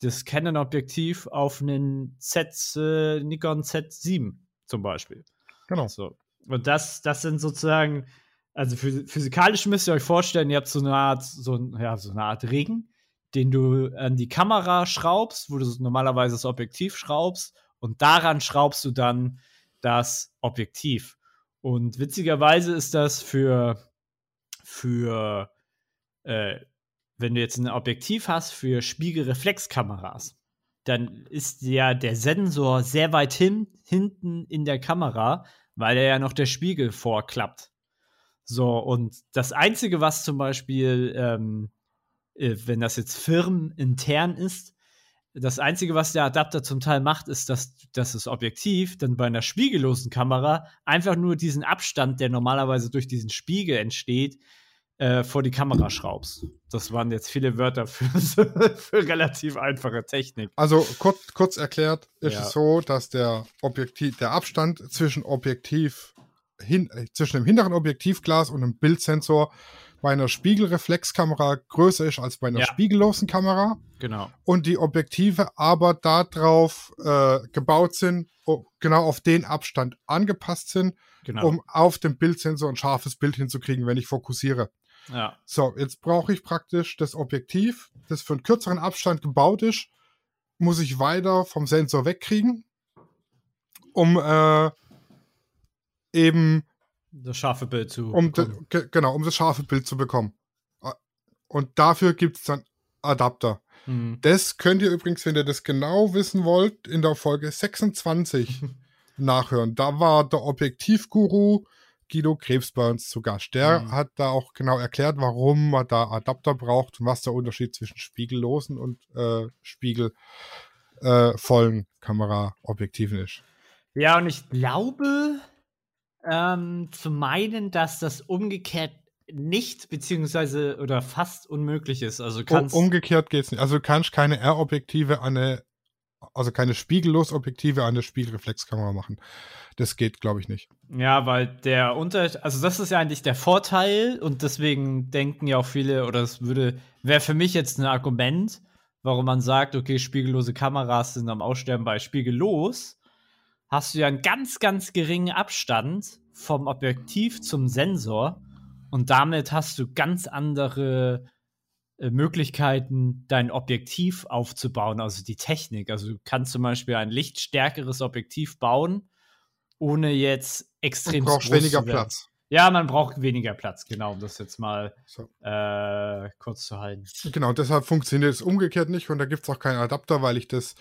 A: das Canon-Objektiv auf einen Z, äh, Nikon Z7 zum Beispiel. Genau. So. Und das, das sind sozusagen, also physikalisch müsst ihr euch vorstellen, ihr habt so eine Art, so, ja, so eine Art Ring, den du an die Kamera schraubst, wo du normalerweise das Objektiv schraubst und daran schraubst du dann das Objektiv. Und witzigerweise ist das für, für äh, wenn du jetzt ein Objektiv hast für Spiegelreflexkameras, dann ist ja der Sensor sehr weit hin, hinten in der Kamera, weil er ja noch der Spiegel vorklappt. So, und das Einzige, was zum Beispiel, ähm, äh, wenn das jetzt firmenintern ist, das Einzige, was der Adapter zum Teil macht, ist, dass, dass das Objektiv dann bei einer spiegellosen Kamera einfach nur diesen Abstand, der normalerweise durch diesen Spiegel entsteht, äh, vor die Kamera schraubst. Das waren jetzt viele Wörter für, für relativ einfache Technik.
B: Also kurz, kurz erklärt ist ja. es so, dass der Objektiv, der Abstand zwischen Objektiv hin, äh, zwischen dem hinteren Objektivglas und dem Bildsensor bei einer Spiegelreflexkamera größer ist als bei einer ja. spiegellosen Kamera.
A: Genau.
B: Und die Objektive aber darauf äh, gebaut sind, genau auf den Abstand angepasst sind, genau. um auf dem Bildsensor ein scharfes Bild hinzukriegen, wenn ich fokussiere.
A: Ja.
B: So, jetzt brauche ich praktisch das Objektiv, das für einen kürzeren Abstand gebaut ist, muss ich weiter vom Sensor wegkriegen, um äh, eben
A: das scharfe Bild zu
B: um bekommen. genau, um das scharfe Bild zu bekommen. Und dafür gibt es dann Adapter. Mhm. Das könnt ihr übrigens, wenn ihr das genau wissen wollt, in der Folge 26 nachhören. Da war der Objektivguru Guido Krebs bei uns zu Gast. Der mhm. hat da auch genau erklärt, warum man da Adapter braucht und was der Unterschied zwischen spiegellosen und äh, spiegelvollen äh, Kameraobjektiven ist.
A: Ja, und ich glaube, ähm, zu meinen, dass das umgekehrt nicht, beziehungsweise oder fast unmöglich ist. Also
B: kannst um, umgekehrt geht es nicht. Also du kannst keine R-Objektive an eine, also keine Spiegellos-Objektive an eine Spiegelreflexkamera machen. Das geht, glaube ich, nicht.
A: Ja, weil der Unterschied, also das ist ja eigentlich der Vorteil und deswegen denken ja auch viele, oder es würde, wäre für mich jetzt ein Argument, warum man sagt, okay, spiegellose Kameras sind am Aussterben bei spiegellos hast du ja einen ganz, ganz geringen Abstand vom Objektiv zum Sensor und damit hast du ganz andere Möglichkeiten, dein Objektiv aufzubauen, also die Technik. Also du kannst zum Beispiel ein lichtstärkeres Objektiv bauen, ohne jetzt extrem
B: zu brauchst weniger Platz.
A: Ja, man braucht weniger Platz, genau, um das jetzt mal so. äh, kurz zu halten.
B: Genau, deshalb funktioniert es umgekehrt nicht und da gibt es auch keinen Adapter, weil ich das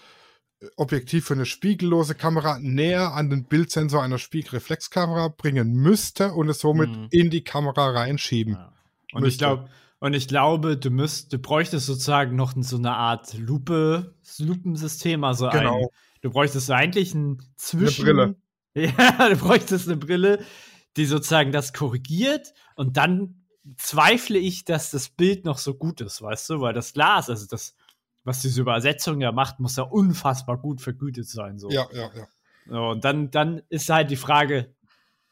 B: Objektiv für eine spiegellose Kamera näher an den Bildsensor einer Spiegelreflexkamera bringen müsste und es somit mhm. in die Kamera reinschieben. Ja.
A: Und müsste. ich glaube, und ich glaube, du müsst, du bräuchtest sozusagen noch so eine Art Lupe, Lupensystem, also genau. ein, du bräuchtest eigentlich ein Zwischen. Eine Brille. Ja, du bräuchtest eine Brille, die sozusagen das korrigiert und dann zweifle ich, dass das Bild noch so gut ist, weißt du, weil das Glas, also das, was diese Übersetzung ja macht, muss ja unfassbar gut vergütet sein. So.
B: Ja, ja, ja.
A: So, und dann, dann ist halt die Frage,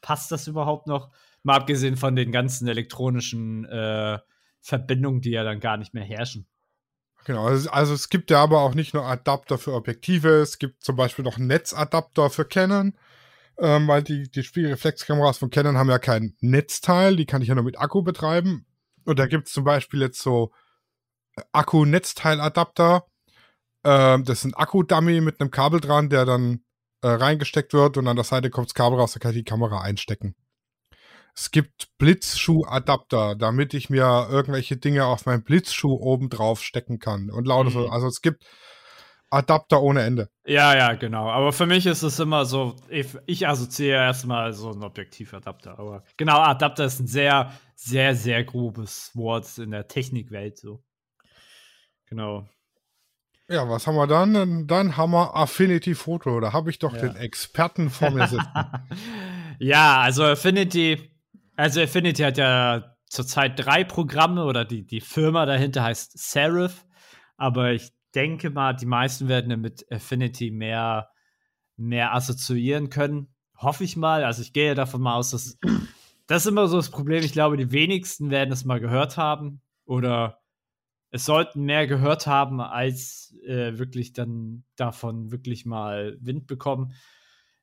A: passt das überhaupt noch? Mal abgesehen von den ganzen elektronischen äh, Verbindungen, die ja dann gar nicht mehr herrschen.
B: Genau, also, es gibt ja aber auch nicht nur Adapter für Objektive, es gibt zum Beispiel noch Netzadapter für Canon, ähm, weil die, die Spiegelreflexkameras von Canon haben ja kein Netzteil, die kann ich ja nur mit Akku betreiben. Und da gibt es zum Beispiel jetzt so äh, Akku-Netzteiladapter. Ähm, das ist ein Akku-Dummy mit einem Kabel dran, der dann äh, reingesteckt wird und an der Seite kommt das Kabel raus, da kann ich die Kamera einstecken. Es gibt Blitzschuh-Adapter, damit ich mir irgendwelche Dinge auf meinen Blitzschuh oben drauf stecken kann. Und lauter mhm. so. Also es gibt Adapter ohne Ende.
A: Ja, ja, genau. Aber für mich ist es immer so, ich, ich assoziiere erstmal so einen Objektivadapter. Aber genau, Adapter ist ein sehr, sehr, sehr grobes Wort in der Technikwelt. So. Genau.
B: Ja, was haben wir dann? Dann haben wir Affinity Photo. Da habe ich doch ja. den Experten vor mir sitzen.
A: ja, also Affinity also Affinity hat ja zurzeit drei Programme oder die, die Firma dahinter heißt Serif, aber ich denke mal, die meisten werden mit Affinity mehr, mehr assoziieren können. Hoffe ich mal. Also ich gehe davon mal aus, dass das ist immer so das Problem. Ich glaube, die wenigsten werden es mal gehört haben oder es sollten mehr gehört haben, als äh, wirklich dann davon wirklich mal Wind bekommen.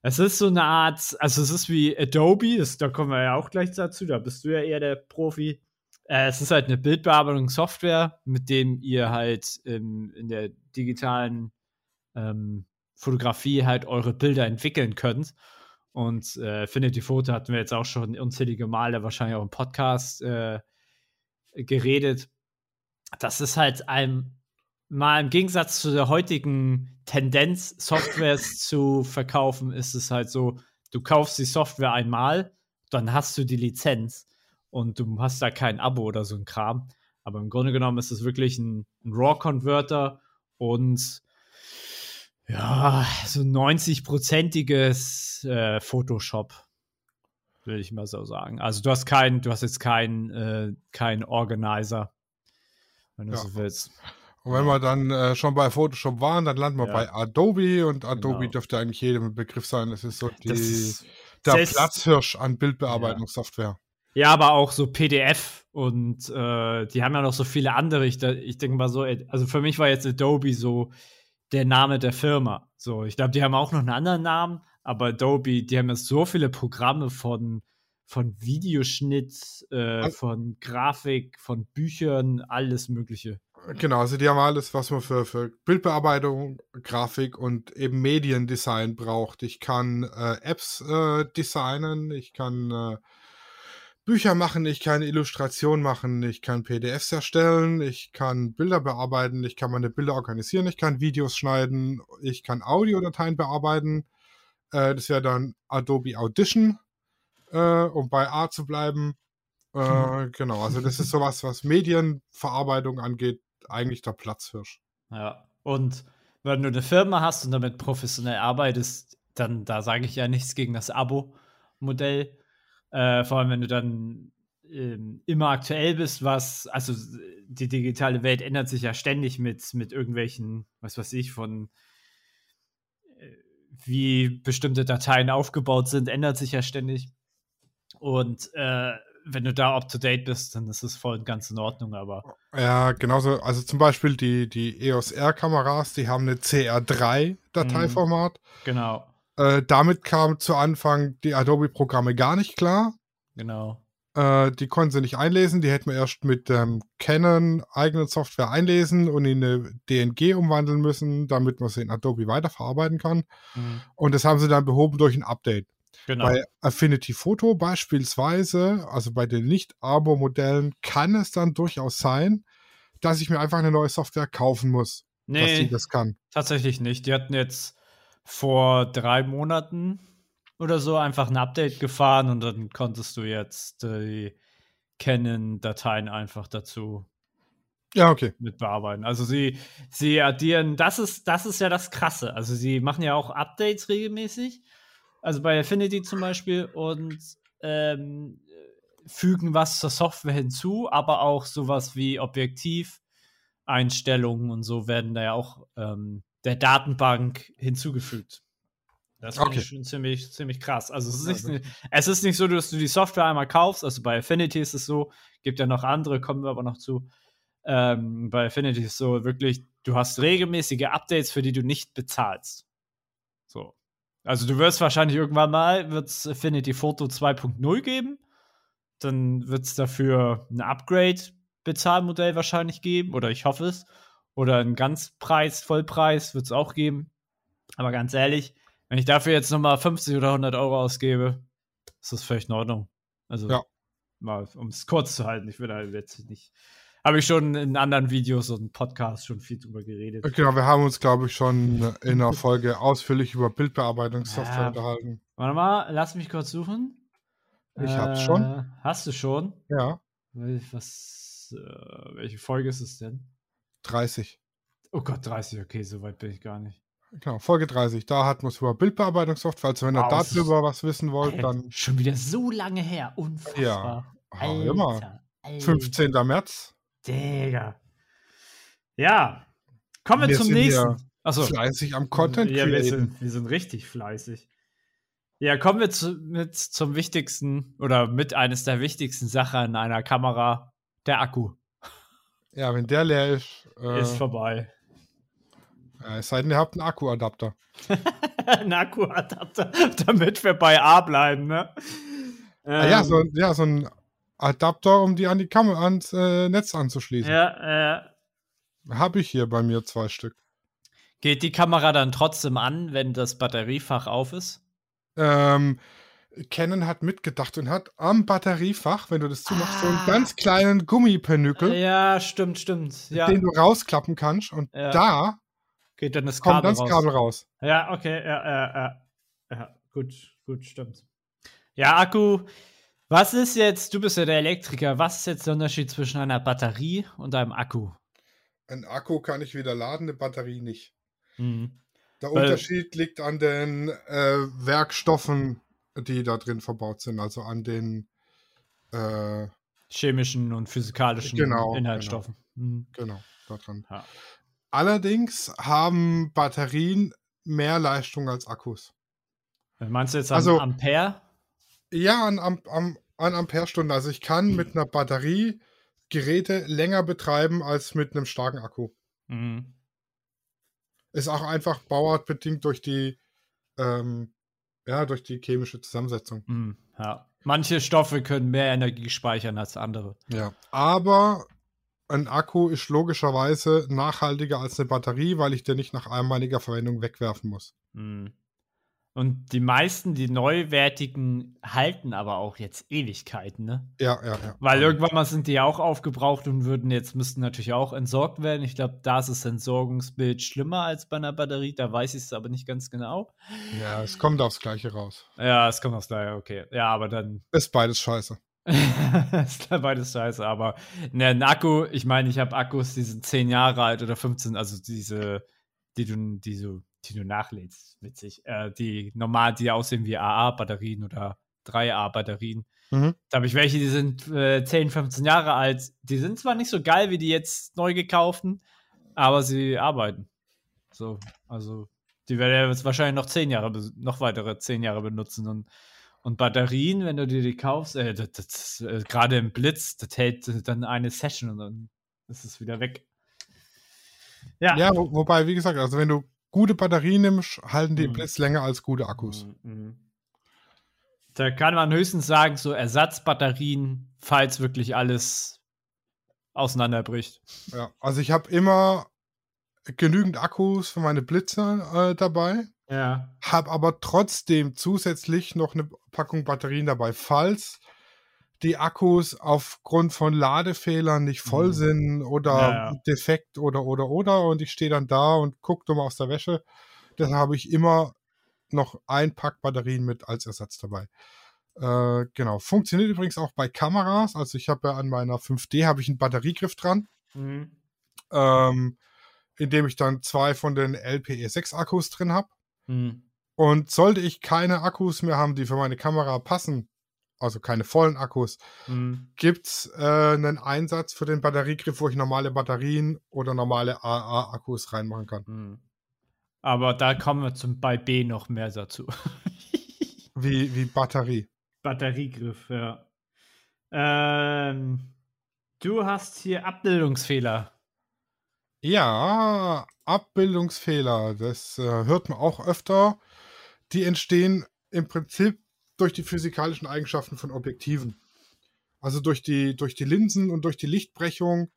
A: Es ist so eine Art, also es ist wie Adobe, das, da kommen wir ja auch gleich dazu, da bist du ja eher der Profi. Äh, es ist halt eine Bildbearbeitungssoftware, mit dem ihr halt ähm, in der digitalen ähm, Fotografie halt eure Bilder entwickeln könnt. Und äh, Affinity Photo hatten wir jetzt auch schon unzählige Male, wahrscheinlich auch im Podcast äh, geredet. Das ist halt ein mal im Gegensatz zu der heutigen Tendenz, Softwares zu verkaufen, ist es halt so, du kaufst die Software einmal, dann hast du die Lizenz und du hast da kein Abo oder so ein Kram. Aber im Grunde genommen ist es wirklich ein, ein RAW-Converter und ja, so 90-prozentiges äh, Photoshop, würde ich mal so sagen. Also du hast keinen, du hast jetzt keinen äh, kein Organizer, wenn du ja. so willst.
B: Und wenn wir dann äh, schon bei Photoshop waren, dann landen wir ja. bei Adobe und Adobe genau. dürfte eigentlich jedem Begriff sein. Das ist so die, ist der Platzhirsch an Bildbearbeitungssoftware.
A: Ja. ja. aber auch so PDF und äh, die haben ja noch so viele andere. Ich, ich denke mal so, also für mich war jetzt Adobe so der Name der Firma. So, ich glaube, die haben auch noch einen anderen Namen, aber Adobe, die haben jetzt so viele Programme von von Videoschnitt, äh, von Grafik, von Büchern, alles Mögliche.
B: Genau, also die haben alles, was man für, für Bildbearbeitung, Grafik und eben Mediendesign braucht. Ich kann äh, Apps äh, designen, ich kann äh, Bücher machen, ich kann Illustrationen machen, ich kann PDFs erstellen, ich kann Bilder bearbeiten, ich kann meine Bilder organisieren, ich kann Videos schneiden, ich kann Audiodateien bearbeiten. Äh, das wäre dann Adobe Audition, äh, um bei A zu bleiben. Äh, genau, also das ist sowas, was Medienverarbeitung angeht, eigentlich der Platzhirsch.
A: Ja, und wenn du eine Firma hast und damit professionell arbeitest, dann da sage ich ja nichts gegen das Abo-Modell. Äh, vor allem, wenn du dann ähm, immer aktuell bist, was, also die digitale Welt ändert sich ja ständig mit, mit irgendwelchen, was weiß ich, von äh, wie bestimmte Dateien aufgebaut sind, ändert sich ja ständig. Und äh, wenn du da up to date bist, dann ist es voll und ganz in Ordnung, aber.
B: Ja, genauso. Also zum Beispiel die, die EOS R-Kameras, die haben eine CR3-Dateiformat.
A: Mhm, genau.
B: Äh, damit kam zu Anfang die Adobe-Programme gar nicht klar.
A: Genau.
B: Äh, die konnten sie nicht einlesen. Die hätten wir erst mit ähm, Canon eigenen Software einlesen und in eine DNG umwandeln müssen, damit man sie in Adobe weiterverarbeiten kann. Mhm. Und das haben sie dann behoben durch ein Update. Genau. Bei Affinity Photo beispielsweise, also bei den Nicht-Abo-Modellen, kann es dann durchaus sein, dass ich mir einfach eine neue Software kaufen muss.
A: nee, dass sie das kann. Tatsächlich nicht. Die hatten jetzt vor drei Monaten oder so einfach ein Update gefahren und dann konntest du jetzt die Canon-Dateien einfach dazu
B: ja, okay.
A: mit bearbeiten. Also sie, sie addieren, das ist, das ist ja das Krasse. Also sie machen ja auch Updates regelmäßig. Also bei Affinity zum Beispiel und ähm, fügen was zur Software hinzu, aber auch sowas wie Objektiveinstellungen und so werden da ja auch ähm, der Datenbank hinzugefügt. Das finde okay. ich schon ziemlich, ziemlich krass. Also es ist, nicht, es ist nicht so, dass du die Software einmal kaufst. Also bei Affinity ist es so, gibt ja noch andere, kommen wir aber noch zu. Ähm, bei Affinity ist es so wirklich, du hast regelmäßige Updates, für die du nicht bezahlst. So. Also du wirst wahrscheinlich irgendwann mal wird's Affinity Photo 2.0 geben. Dann wird es dafür ein Upgrade-Bezahlmodell wahrscheinlich geben. Oder ich hoffe es. Oder ein Ganzpreis, Vollpreis wird es auch geben. Aber ganz ehrlich, wenn ich dafür jetzt nochmal 50 oder 100 Euro ausgebe, ist das völlig in Ordnung. Also, ja. mal, um es kurz zu halten, ich will da jetzt nicht. Habe ich schon in anderen Videos und Podcasts schon viel drüber geredet.
B: Genau, wir haben uns, glaube ich, schon in einer Folge ausführlich über Bildbearbeitungssoftware ja. unterhalten.
A: Warte mal, lass mich kurz suchen.
B: Ich äh, hab's schon.
A: Hast du schon?
B: Ja.
A: Was, äh, welche Folge ist es denn?
B: 30.
A: Oh Gott, 30, okay, so weit bin ich gar nicht.
B: Genau, Folge 30. Da hatten wir es über Bildbearbeitungssoftware. Also, wenn ihr wow, darüber was wissen wollt, Alter, dann.
A: Schon wieder so lange her. Unfassbar.
B: Ja. Alter, immer. 15. März.
A: Digga. Ja. Kommen wir, wir zum nächsten.
B: Achso. Fleißig am Content.
A: Ja, wir sind, wir sind richtig fleißig. Ja, kommen wir zu, mit zum wichtigsten oder mit eines der wichtigsten Sachen in einer Kamera, der Akku.
B: Ja, wenn der leer ist.
A: Äh, ist vorbei.
B: Ja, es sei denn, ihr habt einen Akkuadapter.
A: ein Akkuadapter, damit wir bei A bleiben, ne?
B: Ähm, ah, ja, so, ja, so ein Adapter, um die an die Kamera ans äh, Netz anzuschließen.
A: Ja, ja.
B: Habe ich hier bei mir zwei Stück.
A: Geht die Kamera dann trotzdem an, wenn das Batteriefach auf ist?
B: Ähm, Canon hat mitgedacht und hat am Batteriefach, wenn du das zumachst, ah. so einen ah. ganz kleinen Gummipenükel.
A: Ja, stimmt, stimmt. Ja.
B: Den du rausklappen kannst und ja. da
A: geht dann das Kabel
B: kommt das Kabel raus.
A: Ja, okay, ja, ja, ja. ja gut, gut, stimmt. Ja, Akku. Was ist jetzt, du bist ja der Elektriker, was ist jetzt der Unterschied zwischen einer Batterie und einem Akku?
B: Ein Akku kann ich wieder laden, eine Batterie nicht. Mhm. Der Weil, Unterschied liegt an den äh, Werkstoffen, die da drin verbaut sind, also an den äh,
A: chemischen und physikalischen
B: genau,
A: Inhaltsstoffen.
B: Genau, mhm. genau daran. Ja. Allerdings haben Batterien mehr Leistung als Akkus.
A: Meinst du jetzt also, Ampere?
B: Ja, an, an, an Amperestunden. Also ich kann mhm. mit einer Batterie Geräte länger betreiben als mit einem starken Akku. Mhm. Ist auch einfach bauartbedingt durch die, ähm, ja, durch die chemische Zusammensetzung.
A: Mhm, ja. Manche Stoffe können mehr Energie speichern als andere.
B: Ja. Aber ein Akku ist logischerweise nachhaltiger als eine Batterie, weil ich den nicht nach einmaliger Verwendung wegwerfen muss.
A: Mhm. Und die meisten, die neuwertigen, halten aber auch jetzt Ewigkeiten, ne?
B: Ja, ja, ja.
A: Weil irgendwann mal sind die ja auch aufgebraucht und würden jetzt, müssten natürlich auch entsorgt werden. Ich glaube, da ist das Entsorgungsbild schlimmer als bei einer Batterie, da weiß ich es aber nicht ganz genau.
B: Ja, es kommt aufs Gleiche raus.
A: Ja, es kommt aufs Gleiche, okay. Ja, aber dann.
B: Ist beides scheiße.
A: ist beides scheiße, aber ne, ein Akku, ich meine, ich habe Akkus, die sind 10 Jahre alt oder 15, also diese, die du, die so die du nachlädst, witzig. Äh, die normal, die aussehen wie AA-Batterien oder 3A-Batterien. Mhm. Da habe ich welche, die sind äh, 10, 15 Jahre alt. Die sind zwar nicht so geil wie die jetzt neu gekauften, aber sie arbeiten. So, also die werden jetzt wahrscheinlich noch 10 Jahre, noch weitere 10 Jahre benutzen und und Batterien, wenn du dir die kaufst, äh, äh, gerade im Blitz, das hält dann eine Session und dann ist es wieder weg.
B: Ja. Ja, wo, wobei, wie gesagt, also wenn du gute Batterien nimmst, halten die mhm. Blitz länger als gute Akkus. Mhm, mhm.
A: Da kann man höchstens sagen, so Ersatzbatterien, falls wirklich alles auseinanderbricht.
B: Ja, also ich habe immer genügend Akkus für meine Blitzer äh, dabei.
A: Ja.
B: Habe aber trotzdem zusätzlich noch eine Packung Batterien dabei, falls die Akkus aufgrund von Ladefehlern nicht voll mhm. sind oder ja, ja. defekt oder oder oder und ich stehe dann da und gucke dumm aus der Wäsche. Deshalb habe ich immer noch ein Pack Batterien mit als Ersatz dabei. Äh, genau. Funktioniert übrigens auch bei Kameras. Also ich habe ja an meiner 5D habe ich einen Batteriegriff dran. Mhm. Ähm, in dem ich dann zwei von den LPE6 Akkus drin habe. Mhm. Und sollte ich keine Akkus mehr haben, die für meine Kamera passen, also keine vollen Akkus, mhm. gibt es äh, einen Einsatz für den Batteriegriff, wo ich normale Batterien oder normale AA-Akkus reinmachen kann. Mhm.
A: Aber da kommen wir zum, bei B noch mehr dazu.
B: wie, wie Batterie.
A: Batteriegriff, ja. Ähm, du hast hier Abbildungsfehler.
B: Ja, Abbildungsfehler, das äh, hört man auch öfter. Die entstehen im Prinzip durch die physikalischen Eigenschaften von Objektiven. Also durch die, durch die Linsen und durch die Lichtbrechung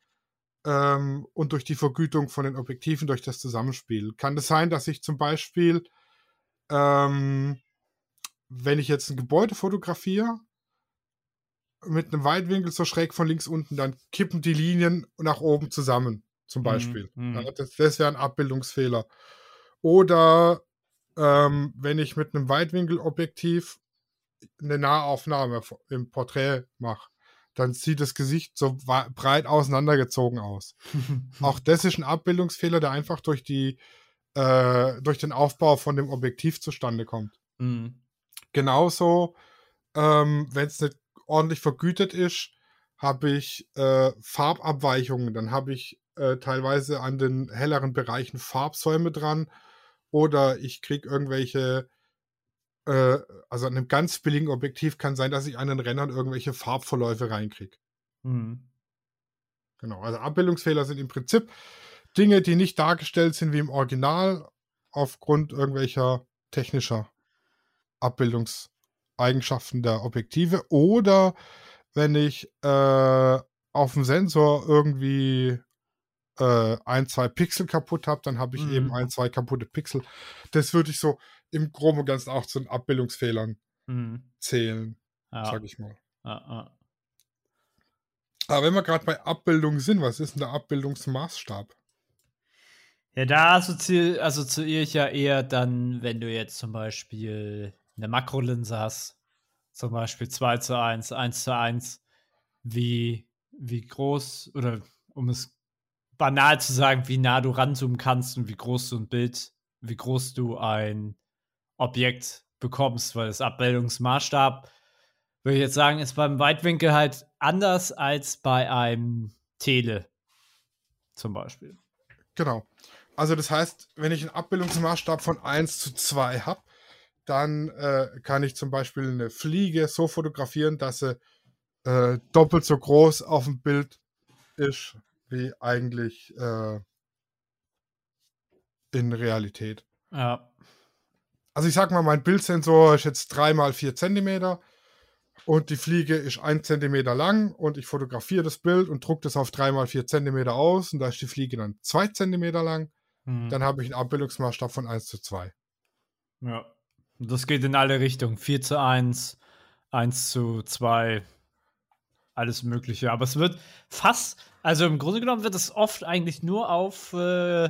B: ähm, und durch die Vergütung von den Objektiven, durch das Zusammenspiel. Kann es das sein, dass ich zum Beispiel, ähm, wenn ich jetzt ein Gebäude fotografiere, mit einem Weitwinkel so schräg von links unten, dann kippen die Linien nach oben zusammen, zum mhm, Beispiel. Mhm. Ja, das, das wäre ein Abbildungsfehler. Oder ähm, wenn ich mit einem Weitwinkelobjektiv eine Nahaufnahme im Porträt mache, dann sieht das Gesicht so breit auseinandergezogen aus. Auch das ist ein Abbildungsfehler, der einfach durch die äh, durch den Aufbau von dem Objektiv zustande kommt. Mhm. Genauso, ähm, wenn es nicht ordentlich vergütet ist, habe ich äh, Farbabweichungen. Dann habe ich äh, teilweise an den helleren Bereichen Farbsäume dran oder ich kriege irgendwelche äh, also an einem ganz billigen Objektiv kann sein, dass ich an den Rennern irgendwelche Farbverläufe reinkriege. Mhm. Genau, also Abbildungsfehler sind im Prinzip Dinge, die nicht dargestellt sind wie im Original aufgrund irgendwelcher technischer Abbildungseigenschaften der Objektive oder wenn ich äh, auf dem Sensor irgendwie äh, ein, zwei Pixel kaputt habe, dann habe ich mhm. eben ein, zwei kaputte Pixel. Das würde ich so im Groben und Ganzen auch zu den Abbildungsfehlern mhm. zählen, ja. sag ich mal. Ja, ja. Aber wenn wir gerade bei Abbildung sind, was ist denn der Abbildungsmaßstab?
A: Ja, da assoziiere, assoziiere ich ja eher dann, wenn du jetzt zum Beispiel eine Makrolinse hast, zum Beispiel 2 zu 1, 1 zu 1, wie, wie groß, oder um es banal zu sagen, wie nah du ranzoomen kannst und wie groß du ein Bild, wie groß du ein Objekt bekommst, weil das Abbildungsmaßstab, würde ich jetzt sagen, ist beim Weitwinkel halt anders als bei einem Tele zum Beispiel.
B: Genau. Also das heißt, wenn ich einen Abbildungsmaßstab von 1 zu 2 habe, dann äh, kann ich zum Beispiel eine Fliege so fotografieren, dass sie äh, doppelt so groß auf dem Bild ist wie eigentlich äh, in Realität. Ja. Also ich sag mal, mein Bildsensor ist jetzt 3 mal 4 cm und die Fliege ist 1 cm lang und ich fotografiere das Bild und drucke das auf 3 mal 4 cm aus und da ist die Fliege dann 2 cm lang. Mhm. Dann habe ich einen Abbildungsmaßstab von 1 zu 2.
A: Ja. Das geht in alle Richtungen. 4 zu 1, 1 zu 2, alles Mögliche. Aber es wird fast, also im Grunde genommen wird es oft eigentlich nur auf äh,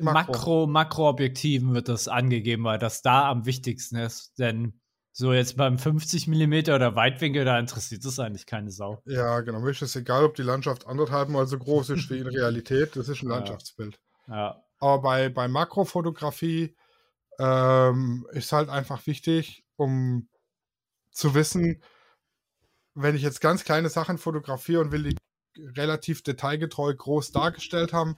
A: Makro. Makroobjektiven wird das angegeben, weil das da am wichtigsten ist. Denn so jetzt beim 50 mm oder Weitwinkel, da interessiert es eigentlich keine Sau.
B: Ja, genau. Mir ist es egal, ob die Landschaft anderthalb mal so groß ist wie in Realität. Das ist ein Landschaftsbild. Ja. Aber bei, bei Makrofotografie ähm, ist halt einfach wichtig, um zu wissen, wenn ich jetzt ganz kleine Sachen fotografiere und will die relativ detailgetreu groß dargestellt haben,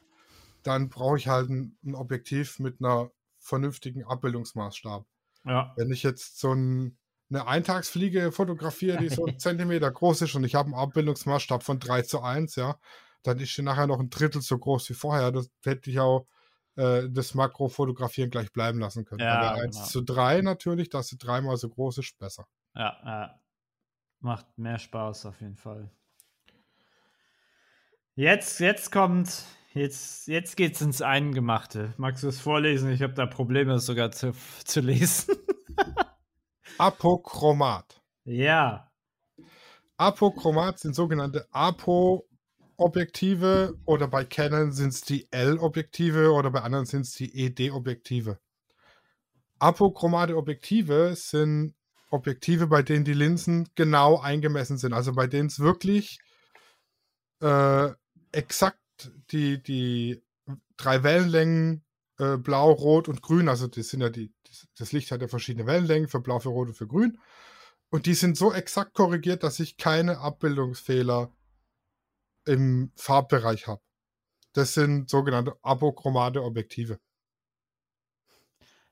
B: dann brauche ich halt ein, ein, Objektiv mit einer vernünftigen Abbildungsmaßstab. Ja. Wenn ich jetzt so ein, eine Eintagsfliege fotografiere, die so einen Zentimeter groß ist und ich habe einen Abbildungsmaßstab von 3 zu 1, ja, dann ist sie nachher noch ein Drittel so groß wie vorher. Das hätte ich auch äh, das Makrofotografieren gleich bleiben lassen können. Ja, Aber 1 genau. zu 3 natürlich, dass sie dreimal so groß ist, besser.
A: Ja, ja. Macht mehr Spaß auf jeden Fall. Jetzt, jetzt kommt, jetzt, jetzt geht's ins Eingemachte. Magst du es vorlesen? Ich habe da Probleme sogar zu, zu lesen.
B: Apochromat.
A: Ja.
B: Apochromat sind sogenannte Apo-Objektive oder bei Canon sind es die L-Objektive oder bei anderen sind es die ED-Objektive. Apochromate Objektive sind Objektive, bei denen die Linsen genau eingemessen sind. Also bei denen es wirklich äh, exakt die, die drei Wellenlängen äh, blau, rot und grün, also das sind ja die, das Licht hat ja verschiedene Wellenlängen für blau, für rot und für grün. Und die sind so exakt korrigiert, dass ich keine Abbildungsfehler im Farbbereich habe. Das sind sogenannte apochromate Objektive.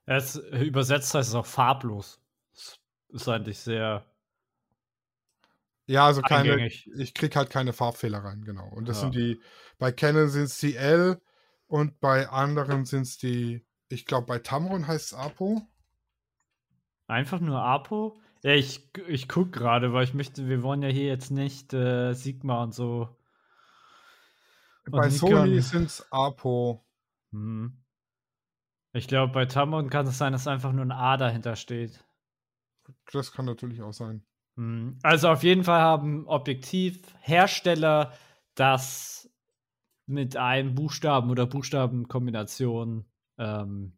A: Es übersetzt heißt es auch farblos. Das ist eigentlich sehr.
B: Ja, also keine. Eingängig. Ich kriege halt keine Farbfehler rein, genau. Und das ja. sind die. Bei Canon sind es die L und bei anderen sind es die. Ich glaube, bei Tamron heißt es Apo.
A: Einfach nur Apo? Ja, ich, ich gucke gerade, weil ich möchte, wir wollen ja hier jetzt nicht äh, Sigma und so.
B: Und bei Sony sind es Apo.
A: Hm. Ich glaube, bei Tamron kann es sein, dass einfach nur ein A dahinter steht.
B: Das kann natürlich auch sein.
A: Hm. Also auf jeden Fall haben Objektivhersteller das mit einem Buchstaben oder Buchstabenkombination ähm,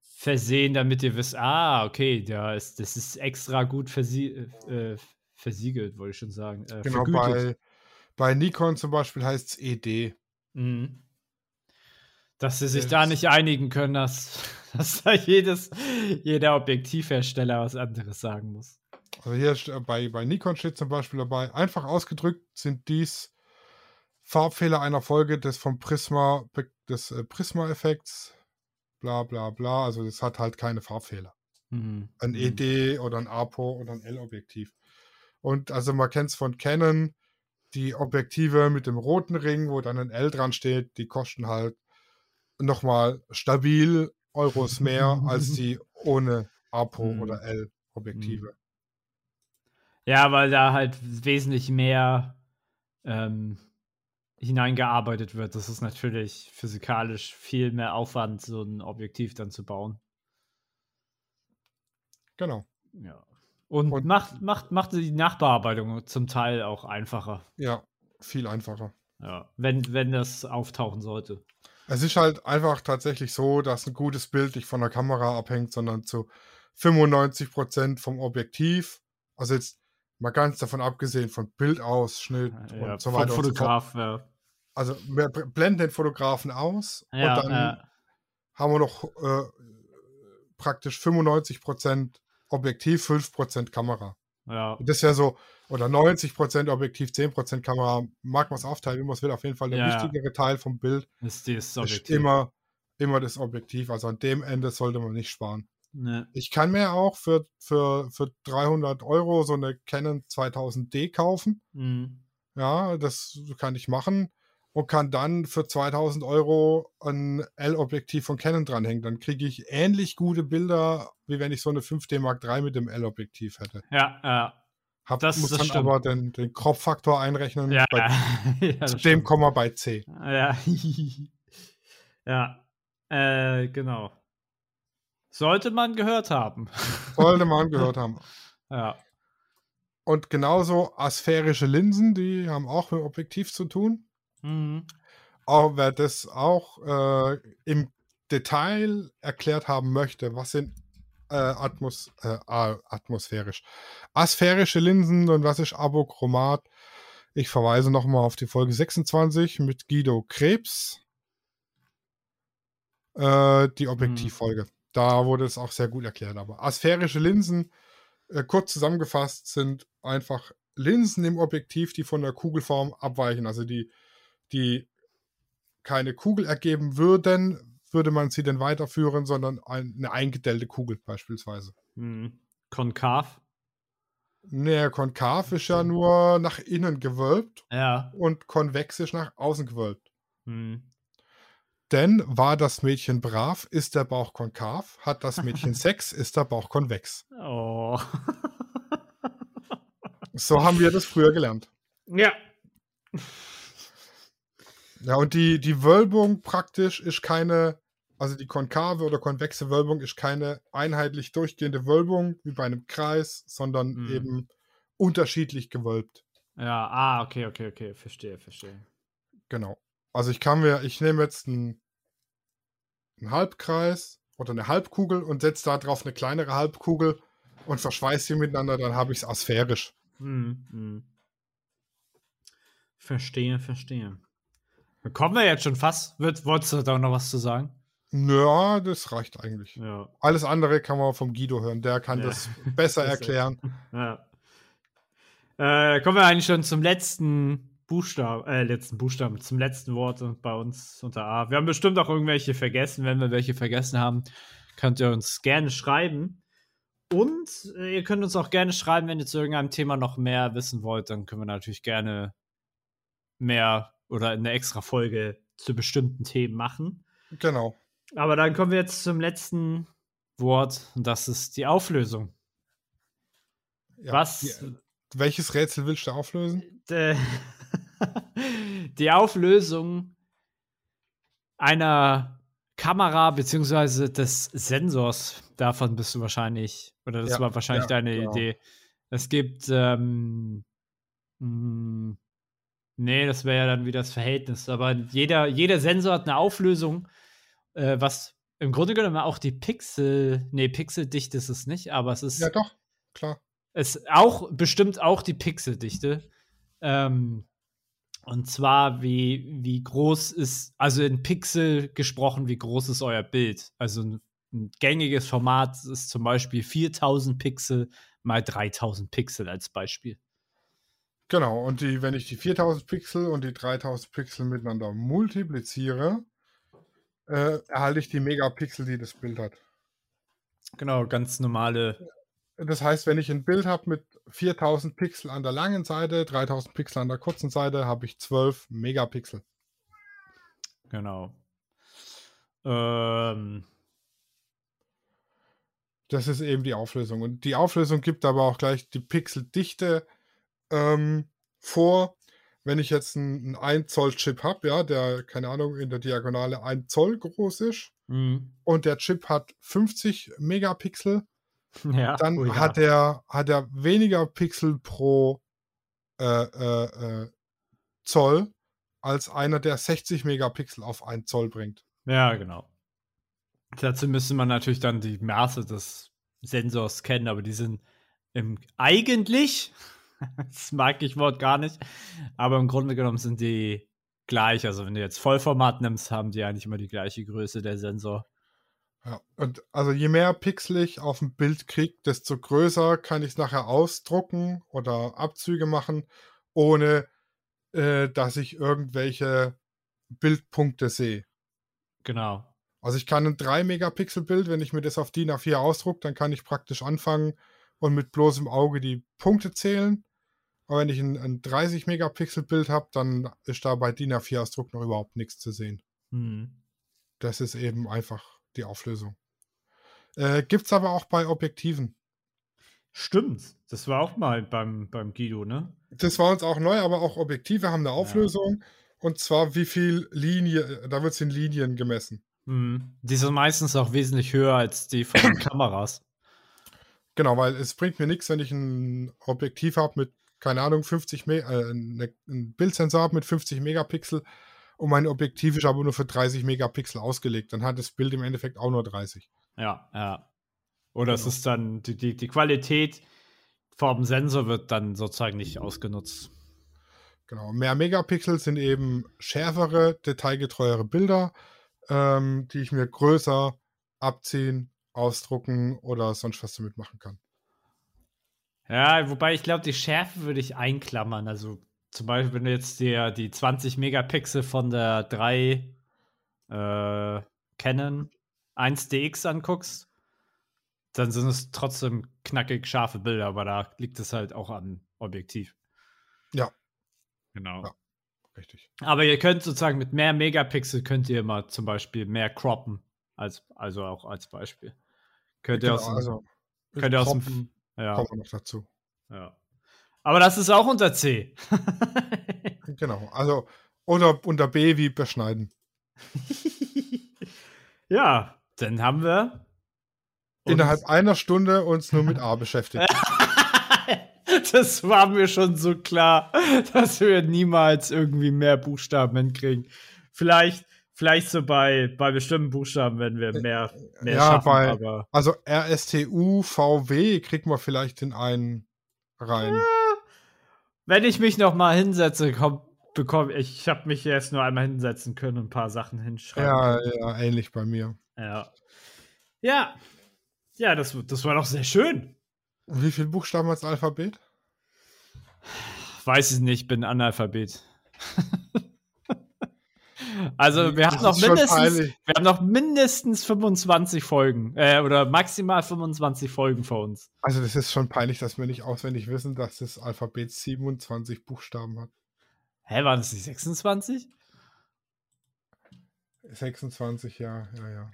A: versehen, damit ihr wisst, ah, okay, ja, ist, das ist extra gut versie äh, versiegelt, wollte ich schon sagen.
B: Äh, genau, bei, bei Nikon zum Beispiel heißt es ED. Mhm.
A: Dass sie sich das da nicht einigen können, dass, dass da jedes, jeder Objektivhersteller was anderes sagen muss.
B: Also hier bei, bei Nikon steht zum Beispiel dabei, einfach ausgedrückt sind dies Farbfehler einer Folge des vom Prisma, des äh, Prisma-Effekts, bla bla bla. Also das hat halt keine Farbfehler. Mhm. Ein mhm. ED oder ein APO oder ein L-Objektiv. Und also man kennt es von Canon, die Objektive mit dem roten Ring, wo dann ein L dran steht, die kosten halt nochmal stabil Euros mehr als die ohne Apo mhm. oder L Objektive. Mhm.
A: Ja, weil da halt wesentlich mehr ähm, hineingearbeitet wird. Das ist natürlich physikalisch viel mehr Aufwand, so ein Objektiv dann zu bauen.
B: Genau.
A: Ja. Und, Und macht, macht, macht die Nachbearbeitung zum Teil auch einfacher.
B: Ja, viel einfacher.
A: Ja, wenn, wenn das auftauchen sollte.
B: Es ist halt einfach tatsächlich so, dass ein gutes Bild nicht von der Kamera abhängt, sondern zu 95% vom Objektiv. Also jetzt mal ganz davon abgesehen von Bildausschnitt ja, und so weiter.
A: Vom Fotograf, so ja.
B: Also wir blenden den Fotografen aus ja, und dann ja. haben wir noch äh, praktisch 95% Objektiv, 5% Kamera.
A: Ja.
B: Und das wäre so, oder 90% Objektiv, 10% Kamera, mag man es aufteilen, man es will. Auf jeden Fall der ja. wichtigere Teil vom Bild
A: ist, ist
B: immer, immer das Objektiv. Also an dem Ende sollte man nicht sparen.
A: Nee.
B: Ich kann mir auch für, für, für 300 Euro so eine Canon 2000D kaufen.
A: Mhm.
B: Ja, das kann ich machen und kann dann für 2000 Euro ein L-Objektiv von Canon dranhängen. Dann kriege ich ähnlich gute Bilder, wie wenn ich so eine 5D Mark III mit dem L-Objektiv hätte.
A: Ja, ja.
B: Hab, das, muss das dann stimmt. aber den, den Crop-Faktor einrechnen.
A: Ja,
B: bei,
A: ja,
B: zu dem kommen wir bei C.
A: Ja, ja. Äh, genau. Sollte man gehört haben.
B: Sollte man gehört haben.
A: Ja.
B: Und genauso asphärische Linsen, die haben auch mit Objektiv zu tun.
A: Mhm.
B: Auch wer das auch äh, im Detail erklärt haben möchte, was sind äh, Atmos, äh, atmosphärisch, asphärische Linsen und was ist Abochromat. Ich verweise nochmal auf die Folge 26 mit Guido Krebs, äh, die mhm. Objektivfolge. Mhm. Da wurde es auch sehr gut erklärt. Aber asphärische Linsen, äh, kurz zusammengefasst, sind einfach Linsen im Objektiv, die von der Kugelform abweichen. Also die die keine Kugel ergeben würden, würde man sie denn weiterführen, sondern eine eingedellte Kugel beispielsweise.
A: Hm. Konkav?
B: Nee, konkav ist ja nur nach innen gewölbt
A: ja.
B: und konvex ist nach außen gewölbt.
A: Hm.
B: Denn war das Mädchen brav, ist der Bauch konkav, hat das Mädchen Sex, ist der Bauch konvex.
A: Oh.
B: so haben wir das früher gelernt.
A: Ja.
B: Ja, und die, die Wölbung praktisch ist keine, also die konkave oder konvexe Wölbung ist keine einheitlich durchgehende Wölbung wie bei einem Kreis, sondern mhm. eben unterschiedlich gewölbt.
A: Ja, ah, okay, okay, okay, verstehe, verstehe.
B: Genau. Also ich kann mir, ich nehme jetzt einen, einen Halbkreis oder eine Halbkugel und setze da drauf eine kleinere Halbkugel und verschweiße sie miteinander, dann habe ich es asphärisch. Hm, hm.
A: Verstehe, verstehe. Kommen wir jetzt schon fast. Wird, wolltest du da noch was zu sagen?
B: Ja, das reicht eigentlich. Ja. Alles andere kann man vom Guido hören. Der kann ja. das besser erklären. Ja.
A: Äh, kommen wir eigentlich schon zum letzten Buchstaben, äh, letzten Buchstaben, zum letzten Wort bei uns unter A. Wir haben bestimmt auch irgendwelche vergessen. Wenn wir welche vergessen haben, könnt ihr uns gerne schreiben. Und äh, ihr könnt uns auch gerne schreiben, wenn ihr zu irgendeinem Thema noch mehr wissen wollt. Dann können wir natürlich gerne mehr oder eine extra Folge zu bestimmten Themen machen.
B: Genau.
A: Aber dann kommen wir jetzt zum letzten Wort und das ist die Auflösung.
B: Ja, Was? Die, welches Rätsel willst du auflösen?
A: Die Auflösung einer Kamera beziehungsweise des Sensors. Davon bist du wahrscheinlich, oder das ja, war wahrscheinlich ja, deine genau. Idee. Es gibt, ähm, mh, hm, nee, das wäre ja dann wieder das Verhältnis. Aber jeder, jeder Sensor hat eine Auflösung, äh, was im Grunde genommen auch die Pixel, nee, Pixeldichte ist es nicht, aber es ist.
B: Ja, doch, klar.
A: Es auch, bestimmt auch die Pixeldichte. Ähm, und zwar, wie, wie groß ist, also in Pixel gesprochen, wie groß ist euer Bild? Also ein, ein gängiges Format ist zum Beispiel 4000 Pixel mal 3000 Pixel als Beispiel.
B: Genau, und die, wenn ich die 4000 Pixel und die 3000 Pixel miteinander multipliziere, äh, erhalte ich die Megapixel, die das Bild hat.
A: Genau, ganz normale.
B: Das heißt, wenn ich ein Bild habe mit 4000 Pixel an der langen Seite, 3000 Pixel an der kurzen Seite, habe ich 12 Megapixel.
A: Genau. Ähm.
B: Das ist eben die Auflösung. Und die Auflösung gibt aber auch gleich die Pixeldichte ähm, vor wenn ich jetzt einen 1 Zoll Chip habe, ja, der, keine Ahnung, in der Diagonale 1 Zoll groß ist mhm. und der Chip hat 50 Megapixel, ja, dann oh ja. hat er hat er weniger Pixel pro äh, äh, äh, Zoll als einer, der 60 Megapixel auf 1 Zoll bringt.
A: Ja, genau. Dazu müsste man natürlich dann die Maße des Sensors kennen, aber die sind im, eigentlich das mag ich Wort gar nicht. Aber im Grunde genommen sind die gleich. Also wenn du jetzt Vollformat nimmst, haben die eigentlich immer die gleiche Größe, der Sensor.
B: Ja, und also je mehr Pixel ich auf dem Bild kriege, desto größer kann ich es nachher ausdrucken oder Abzüge machen, ohne äh, dass ich irgendwelche Bildpunkte sehe.
A: Genau.
B: Also ich kann ein 3 Megapixel Bild, wenn ich mir das auf DIN A4 ausdrucke, dann kann ich praktisch anfangen und mit bloßem Auge die Punkte zählen. Aber wenn ich ein, ein 30 Megapixel Bild habe, dann ist da bei DIN A4 Ausdruck noch überhaupt nichts zu sehen. Mhm. Das ist eben einfach die Auflösung. Äh, Gibt es aber auch bei Objektiven.
A: Stimmt, das war auch mal beim, beim Guido, ne?
B: Das war uns auch neu, aber auch Objektive haben eine Auflösung. Ja. Und zwar, wie viel Linie, da wird es in Linien gemessen.
A: Mhm. Die sind meistens auch wesentlich höher als die von den Kameras.
B: Genau, weil es bringt mir nichts, wenn ich ein Objektiv habe mit keine Ahnung, 50 Me äh, ne, ein Bildsensor habe mit 50 Megapixel und mein Objektiv ist aber nur für 30 Megapixel ausgelegt. Dann hat das Bild im Endeffekt auch nur 30.
A: Ja, ja. Oder genau. es ist dann, die, die, die Qualität vom Sensor wird dann sozusagen nicht ausgenutzt.
B: Genau. Mehr Megapixel sind eben schärfere, detailgetreuere Bilder, ähm, die ich mir größer abziehen, ausdrucken oder sonst was damit machen kann.
A: Ja, wobei ich glaube, die Schärfe würde ich einklammern. Also zum Beispiel, wenn du jetzt dir die 20 Megapixel von der 3 äh, Canon 1DX anguckst, dann sind es trotzdem knackig scharfe Bilder, aber da liegt es halt auch am Objektiv.
B: Ja.
A: Genau. Ja,
B: richtig.
A: Aber ihr könnt sozusagen mit mehr Megapixel könnt ihr immer zum Beispiel mehr croppen. Als, also auch als Beispiel. Könnt ihr genau, aus dem, also, könnt ihr aus dem
B: ja. Kommen wir noch dazu.
A: Ja. Aber das ist auch unter C.
B: genau. Also, oder unter B wie beschneiden.
A: ja, dann haben wir
B: innerhalb einer Stunde uns nur mit A beschäftigt.
A: das war mir schon so klar, dass wir niemals irgendwie mehr Buchstaben hinkriegen. Vielleicht, vielleicht so bei, bei bestimmten Buchstaben werden wir mehr, mehr ja, schaffen, bei, aber
B: also RSTU, VW kriegen wir vielleicht in einen rein. Ja,
A: wenn ich mich noch mal hinsetze, komm, bekomme ich, ich habe mich erst nur einmal hinsetzen können und ein paar Sachen hinschreiben.
B: Ja, ja, ähnlich bei mir.
A: Ja. Ja. Ja, das, das war doch sehr schön.
B: Wie viele Buchstaben als Alphabet?
A: Weiß ich nicht, bin Analphabet. also wir haben, noch mindestens, wir haben noch mindestens 25 Folgen äh, oder maximal 25 Folgen vor uns.
B: Also das ist schon peinlich, dass wir nicht auswendig wissen, dass das Alphabet 27 Buchstaben hat.
A: Hä, waren das nicht 26?
B: 26, ja, ja, ja.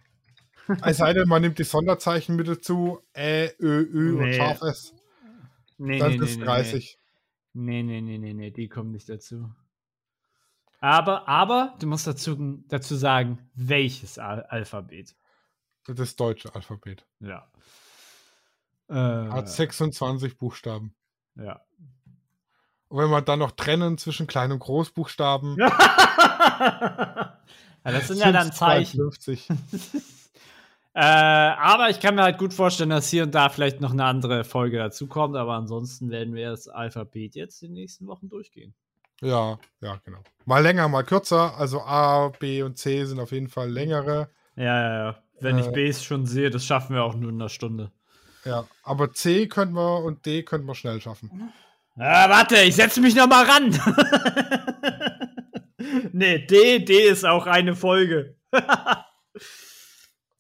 B: Es sei denn, man nimmt die Sonderzeichen mit dazu, Ä, Ö, Ü nee. und scharf S. Nee, Dann nee, ist nee, 30.
A: Nee, nee, nee, nee, nee, die kommen nicht dazu. Aber, aber, du musst dazu, dazu sagen, welches Al Alphabet.
B: Das deutsche Alphabet.
A: Ja.
B: Äh, Hat 26 Buchstaben.
A: Ja.
B: Und wenn man dann noch trennen zwischen Klein- und Großbuchstaben.
A: ja, das sind ja dann Zeichen. 52. Äh, aber ich kann mir halt gut vorstellen, dass hier und da vielleicht noch eine andere Folge dazukommt. Aber ansonsten werden wir das Alphabet jetzt in den nächsten Wochen durchgehen.
B: Ja, ja, genau. Mal länger, mal kürzer. Also A, B und C sind auf jeden Fall längere.
A: Ja, ja, ja. Wenn äh, ich B schon sehe, das schaffen wir auch nur in einer Stunde.
B: Ja, aber C könnten wir und D könnten wir schnell schaffen.
A: Ah, warte, ich setze mich noch mal ran. nee, D, D ist auch eine Folge.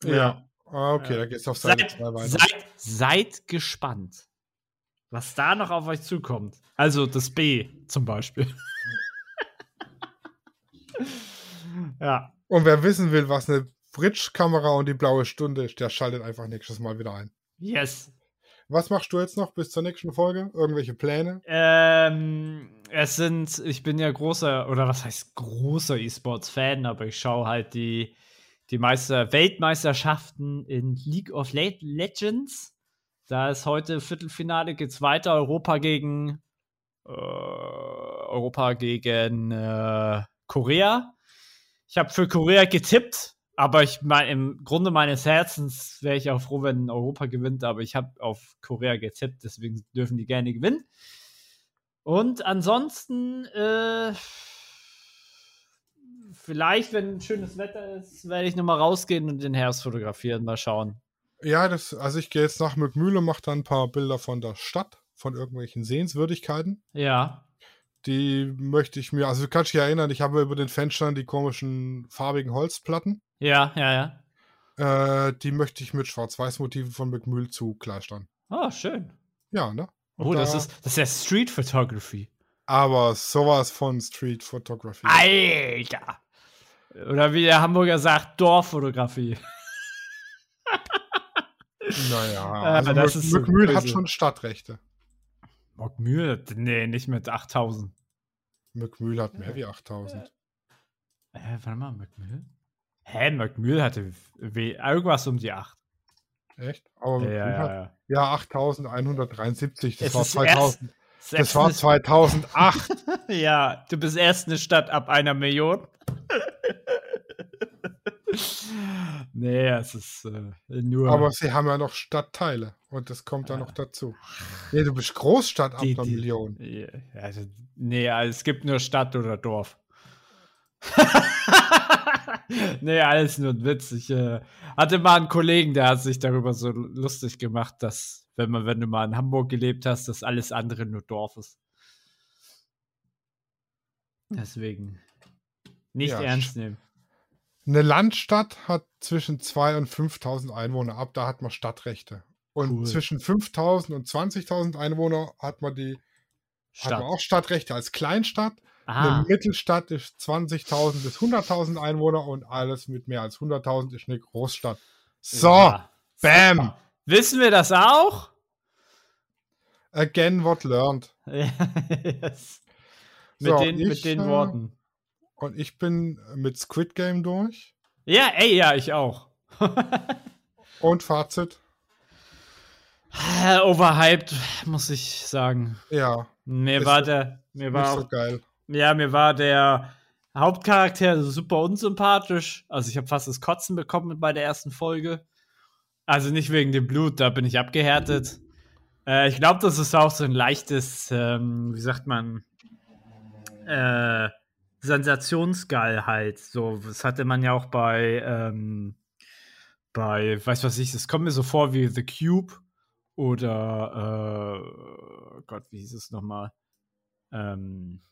B: ja. Ah, okay, ja. da geht's auf Seite 2 weiter.
A: Seid, seid gespannt, was da noch auf euch zukommt. Also das B zum Beispiel. ja.
B: Und wer wissen will, was eine Bridge-Kamera und die blaue Stunde ist, der schaltet einfach nächstes Mal wieder ein.
A: Yes.
B: Was machst du jetzt noch bis zur nächsten Folge? Irgendwelche Pläne?
A: Ähm, es sind, ich bin ja großer, oder was heißt großer E-Sports-Fan, aber ich schaue halt die die Meister Weltmeisterschaften in League of Legends. Da ist heute Viertelfinale, geht's weiter. Europa gegen äh, Europa gegen äh, Korea. Ich habe für Korea getippt, aber ich mein, im Grunde meines Herzens wäre ich auch froh, wenn Europa gewinnt, aber ich habe auf Korea getippt, deswegen dürfen die gerne gewinnen. Und ansonsten äh, vielleicht, wenn schönes Wetter ist, werde ich nochmal rausgehen und den Herbst fotografieren. Mal schauen.
B: Ja, das, also ich gehe jetzt nach Mückmühle, mache dann ein paar Bilder von der Stadt, von irgendwelchen Sehenswürdigkeiten.
A: Ja.
B: Die möchte ich mir, also du kannst dich erinnern, ich habe über den Fenstern die komischen farbigen Holzplatten.
A: Ja, ja,
B: ja. Äh, die möchte ich mit Schwarz-Weiß-Motiven von McMühl zukleistern.
A: Oh, schön.
B: Ja, ne?
A: Und oh, das ist, das ist ja Street Photography.
B: Aber sowas von Street Photography.
A: Alter! Oder wie der Hamburger sagt, Dorffotografie.
B: Naja, also äh, das Mückmühl so hat schon Stadtrechte.
A: Mückmühl? Nee, nicht mit 8000.
B: Mückmühl hat mehr wie 8000.
A: Äh, warte mal, Mückmühl? Hä, Mückmühl hatte irgendwas um die 8.
B: Echt? Aber
A: ja, ja,
B: hat,
A: ja.
B: ja 8171, das es war 2000. Erst, das war 2008.
A: ja, du bist erst eine Stadt ab einer Million. nee, es ist äh, nur.
B: Aber sie haben ja noch Stadtteile und das kommt ja noch dazu. Nee, du bist Großstadt ab die, einer die, Million.
A: Ja, also, nee, also es gibt nur Stadt oder Dorf. nee, alles nur ein Witz. Ich äh, hatte mal einen Kollegen, der hat sich darüber so lustig gemacht, dass, wenn man, wenn du mal in Hamburg gelebt hast, dass alles andere nur Dorf ist. Deswegen. Nicht ja, ernst nehmen.
B: Eine Landstadt hat zwischen 2.000 und 5.000 Einwohner. Ab da hat man Stadtrechte. Und cool. zwischen 5.000 und 20.000 Einwohner hat man die Stadt. hat man auch Stadtrechte als Kleinstadt. Aha. Eine Mittelstadt ist 20.000 bis 100.000 Einwohner und alles mit mehr als 100.000 ist eine Großstadt. So, ja, bam. Super.
A: Wissen wir das auch?
B: Again what learned.
A: yes. mit, so, den, ich, mit den Worten.
B: Und ich bin mit Squid Game durch.
A: Ja, ey, ja, ich auch.
B: Und Fazit?
A: Overhyped, muss ich sagen.
B: Ja.
A: Mir war der, mir war
B: so geil.
A: Ja, mir war der Hauptcharakter super unsympathisch. Also ich habe fast das Kotzen bekommen bei der ersten Folge. Also nicht wegen dem Blut, da bin ich abgehärtet. Äh, ich glaube, das ist auch so ein leichtes, ähm, wie sagt man, äh, Sensationsgeilheit. So, das hatte man ja auch bei, ähm, bei, weiß was ich, es kommt mir so vor wie The Cube oder, äh, Gott, wie hieß es nochmal? Ähm,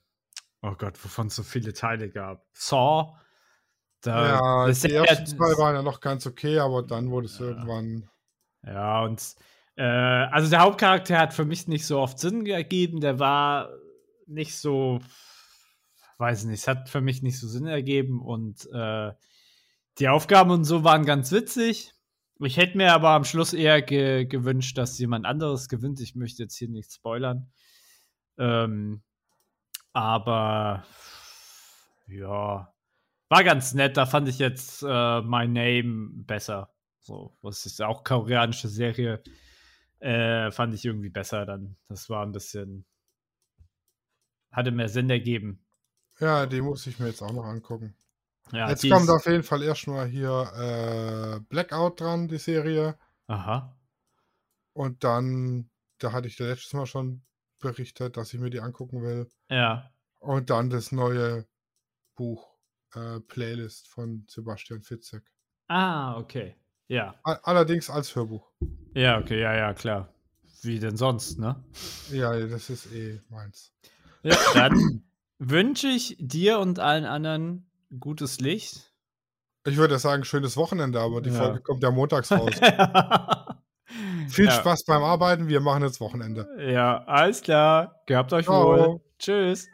A: oh Gott, wovon es so viele Teile gab. Saw.
B: Da, ja, das die ersten zwei waren ja noch ganz okay, aber dann wurde es ja. irgendwann.
A: Ja, und äh, also der Hauptcharakter hat für mich nicht so oft Sinn ergeben. Der war nicht so, weiß nicht, es hat für mich nicht so Sinn ergeben und äh, die Aufgaben und so waren ganz witzig. Ich hätte mir aber am Schluss eher ge gewünscht, dass jemand anderes gewinnt. Ich möchte jetzt hier nicht spoilern. Ähm, aber ja, war ganz nett. Da fand ich jetzt äh, My Name besser. So, was ist auch koreanische Serie. Äh, fand ich irgendwie besser dann. Das war ein bisschen. Hatte mehr Sinn ergeben.
B: Ja, die muss ich mir jetzt auch noch angucken. Ja, jetzt kommt auf jeden Fall erstmal hier äh, Blackout dran, die Serie.
A: Aha.
B: Und dann, da hatte ich letztes Mal schon berichtet, dass ich mir die angucken will.
A: Ja.
B: Und dann das neue Buch äh, Playlist von Sebastian Fitzek.
A: Ah, okay. Ja.
B: Allerdings als Hörbuch.
A: Ja, okay, ja, ja, klar. Wie denn sonst, ne?
B: Ja, das ist eh meins.
A: Ja, dann wünsche ich dir und allen anderen gutes Licht.
B: Ich würde sagen, schönes Wochenende, aber die ja. Folge kommt ja montags raus. Viel ja. Spaß beim Arbeiten, wir machen jetzt Wochenende.
A: Ja, alles klar. Gehabt euch Ciao. wohl. Tschüss.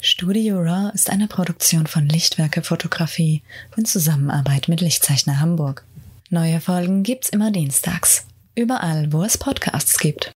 C: Studio Raw ist eine Produktion von Lichtwerke Fotografie in Zusammenarbeit mit Lichtzeichner Hamburg. Neue Folgen gibt's immer dienstags. Überall, wo es Podcasts gibt.